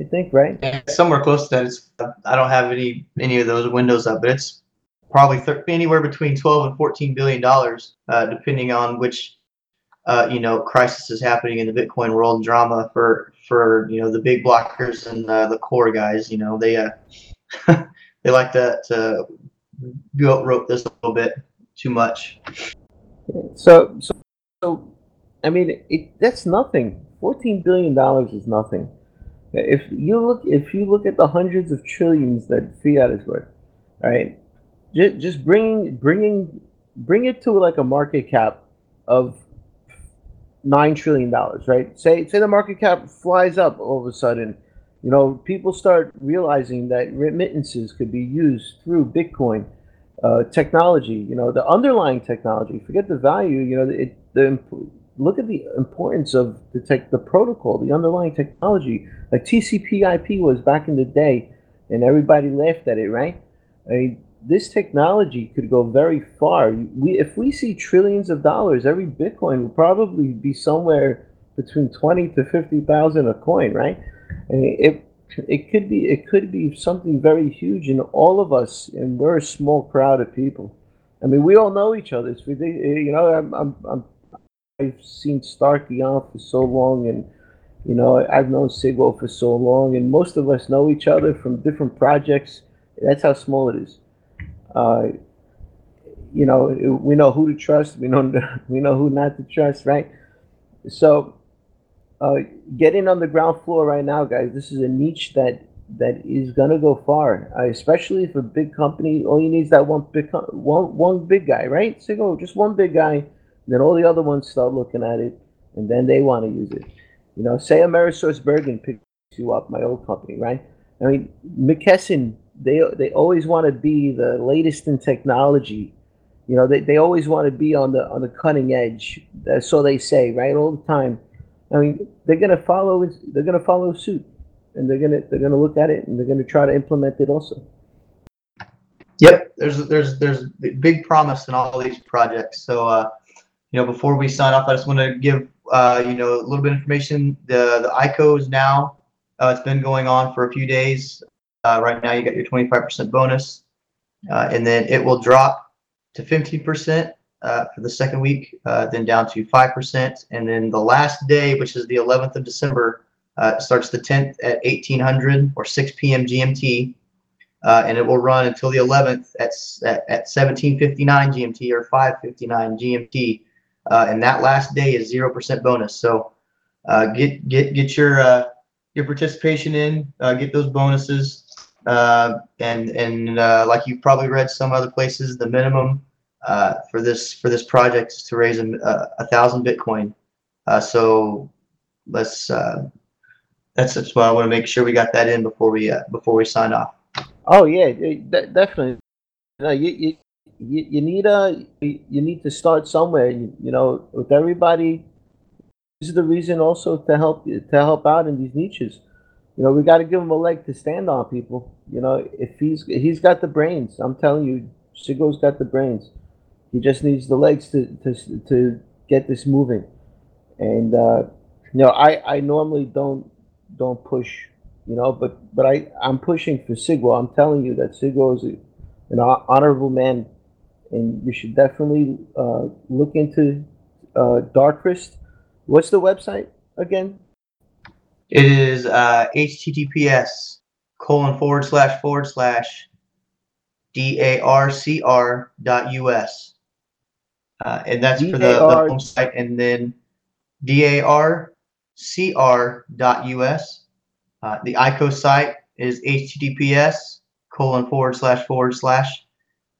I think, right? Yeah, somewhere close to that. It's, I don't have any any of those windows up, but it's probably thir- anywhere between 12 and 14 billion dollars, uh, depending on which uh, you know crisis is happening in the Bitcoin world and drama for for you know the big blockers and uh, the core guys. You know they uh, they like to, to go rope this a little bit too much. So, so, so, I mean, it, that's nothing. Fourteen billion dollars is nothing. If you look, if you look at the hundreds of trillions that fiat is worth, right? Just, just bringing, bringing, bring it to like a market cap of nine trillion dollars, right? Say, say the market cap flies up all of a sudden. You know, people start realizing that remittances could be used through Bitcoin uh, technology, you know, the underlying technology. Forget the value. You know, it, the look at the importance of the tech, the protocol, the underlying technology. Like TCP/IP was back in the day, and everybody laughed at it, right? I mean, this technology could go very far. We, if we see trillions of dollars, every Bitcoin will probably be somewhere between twenty to fifty thousand a coin, right? Mean, it it could be it could be something very huge in all of us and we're a small crowd of people i mean we all know each other it's ridiculous eh, you know i'm, I'm, I'm i've seen starkey on for so long and you know i've known Sigwo for so long and most of us know each other from different projects that's how small it is uh, you know we know who to trust we know we know who not to trust right so uh, get in on the ground floor right now, guys. This is a niche that that is gonna go far, uh, especially if a big company. All you need is that one big one one big guy, right? So go just one big guy. Then all the other ones start looking at it, and then they want to use it. You know, say Amerisource Bergen picks you up, my old company, right? I mean, McKesson, they they always want to be the latest in technology. You know, they, they always want to be on the on the cutting edge. So they say, right? All the time. I mean, they're gonna follow. They're gonna follow suit, and they're gonna they're gonna look at it, and they're gonna try to implement it also. Yep, there's there's there's big promise in all these projects. So uh, you know, before we sign off, I just want to give uh, you know a little bit of information. The the ICO is now uh, it's been going on for a few days. Uh, right now, you got your 25% bonus, uh, and then it will drop to 15% uh, for the second week, uh, then down to 5%, and then the last day, which is the 11th of December, uh, starts the 10th at 1800 or 6 p.m. GMT uh, and it will run until the 11th at, at, at 1759 GMT or 559 GMT. Uh, and that last day is 0% bonus. So uh, get get get your uh, your participation in, uh, get those bonuses. Uh, and and uh, like you've probably read some other places, the minimum uh, for this for this project is to raise a, a, thousand Bitcoin. Uh, so let's uh, that's that's why I want to make sure we got that in before we uh, before we sign off. Oh yeah, definitely. No, you, you you need a you need to start somewhere. You, you know, with everybody. This is the reason also to help to help out in these niches. You know, we got to give them a leg to stand on, people. You know, if he's he's got the brains, I'm telling you, Sigwo's got the brains. He just needs the legs to to to get this moving. And uh, you know, I I normally don't don't push you know. But but I I'm pushing for Sigwo. I'm telling you that Sigwo is an hon- honorable man, and you should definitely uh, look into uh, Darcrus. What's the website again? It is uh, https colon forward slash forward slash darcr dot us. Uh, and that's for the, the home site. And then darcr dot us. Uh, the ICO site is https colon forward slash forward slash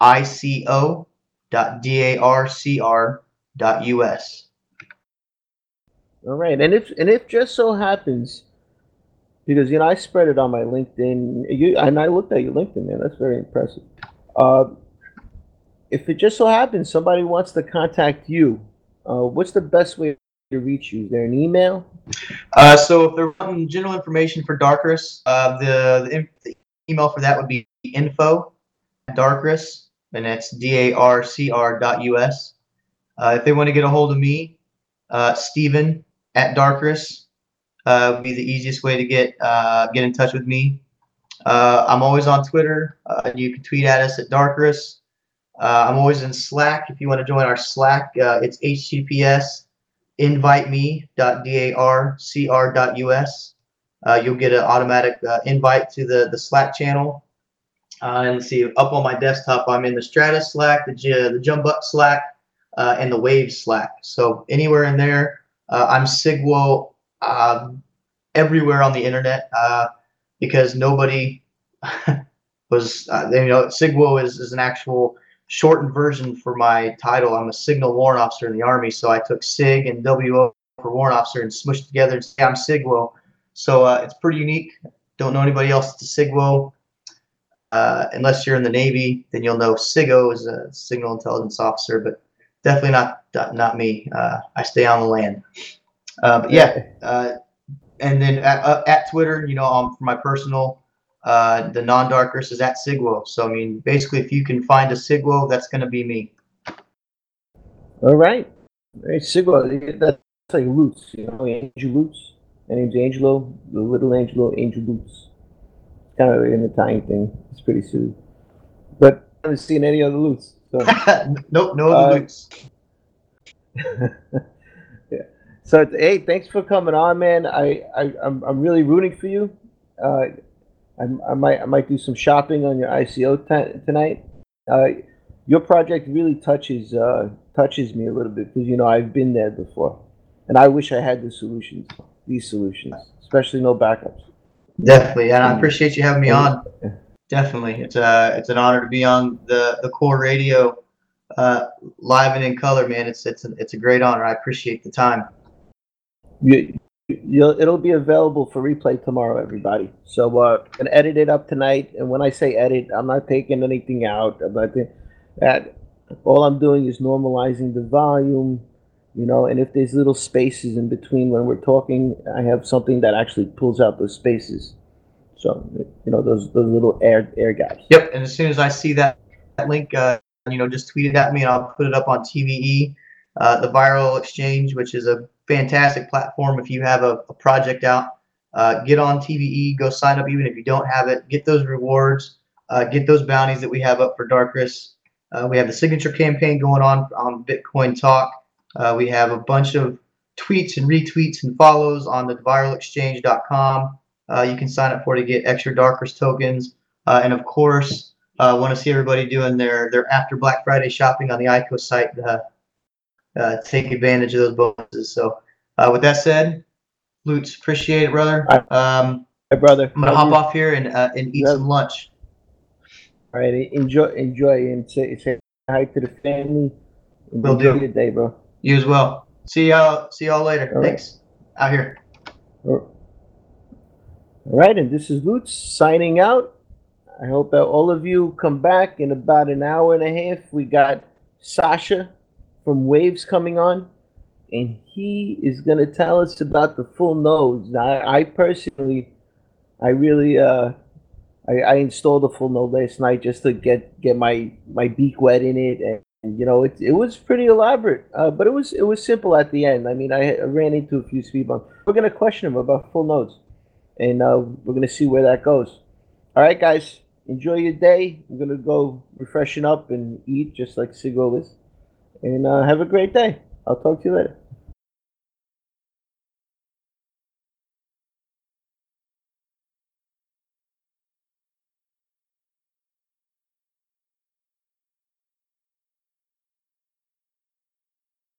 ico dot darcr dot us. All right, and if and if just so happens, because you know I spread it on my LinkedIn, you and I looked at your LinkedIn, man. That's very impressive. Uh, if it just so happens somebody wants to contact you, uh, what's the best way to reach you? Is there an email? Uh, so if they're wanting general information for Darcrus, uh, the, the, the email for that would be info Darcrus, and that's D-A-R-C-R dot U-S. Uh, if they want to get a hold of me, uh, Steven at Darcrus uh, would be the easiest way to get uh, get in touch with me. Uh, I'm always on Twitter. Uh, you can tweet at us at Darcrus. Uh, I'm always in Slack. If you want to join our Slack, uh, it's HTTPS inviteme.darcr.us. Uh, you'll get an automatic invite to the, the Slack channel. And see, up on my desktop, I'm in the Stratis Slack, the, the Jumbuck Slack, and the Wave Slack. So anywhere in there, I'm Sigwo um, everywhere on the internet uh, because nobody was, uh, you know, Sigwo is, is an actual shortened version for my title. I'm a signal warrant officer in the Army, so I took SIG and WO for warrant officer and smushed together and say I'm SIGWO. So uh, it's pretty unique. Don't know anybody else that's a SIGWO. Uh, unless you're in the Navy, then you'll know SIGO is a signal intelligence officer, but definitely not not, me. Uh, I stay on the land. Uh, but yeah, uh, and then at, uh, at Twitter, you know, um, for my personal, uh, the non-Darcrus is at Sigwo. So I mean, basically, if you can find a Sigwo, that's going to be me. All right. Hey, Sigma, that's like Lutz, you know, Angel Lutz. My name's Angelo, the little Angelo, Angel Lutz. Kind of an Italian thing. It's pretty silly. But I haven't seen any other Lutz. So. nope, no other Uh, Lutz. So hey, thanks for coming on, man. I, I I'm I'm really rooting for you. Uh, I, I might I might do some shopping on your ICO t- tonight. Uh, your project really touches uh, touches me a little bit because you know I've been there before, and I wish I had the solutions, these solutions, especially no backups. Definitely, and I appreciate you having me on. Definitely, it's a it's an honor to be on the the core radio, uh, live and in color, man. It's it's a, it's a great honor. I appreciate the time. You, you'll, it'll be available for replay tomorrow, everybody. So uh, and edit it up tonight. And when I say edit, I'm not taking anything out. But that all I'm doing is normalizing the volume, you know. And if there's little spaces in between when we're talking, I have something that actually pulls out those spaces. So you know those those little air air gaps. Yep, and as soon as I see that, that link, uh, you know, just tweet it at me, and I'll put it up on TVE, uh, the Viral Exchange, which is a fantastic platform. If you have a, a project out, uh, get on TVE, go sign up, even if you don't have it. Get those rewards, uh, get those bounties that we have up for Darcrus. Uh, we have the signature campaign going on on Bitcoin Talk. Uh, we have a bunch of tweets and retweets and follows on the viralexchange.com. Uh, you can sign up for to get extra Darcrus tokens. And of course, uh, want to see everybody doing their, their after Black Friday shopping on the ICO site. Uh, take advantage of those bonuses. So, uh, with that said, Lutz, appreciate it, brother. All right. Um, Hey, brother. I'm gonna hop off here and uh, and eat Yeah. some lunch. All right, enjoy enjoy and say say hi to the family. Will do. your day, bro. You as well. See y'all. See y'all later. All right. Thanks. Out here. All right, and this is Lutz signing out. I hope that all of you come back in about an hour and a half. We got Sasha from Waves coming on, and he is going to tell us about the full nodes. I, I personally, I really, uh, I, I installed the full node last night just to get get my my beak wet in it, and, and, you know, it it was pretty elaborate, uh, but it was it was simple at the end. I mean, I, ran into a few speed bumps. We're going to question him about full nodes and uh, we're gonna see where that goes. All right, guys, enjoy your day. I'm gonna go refreshen up and eat, just like Sigwo is, and uh, have a great day. I'll talk to you later.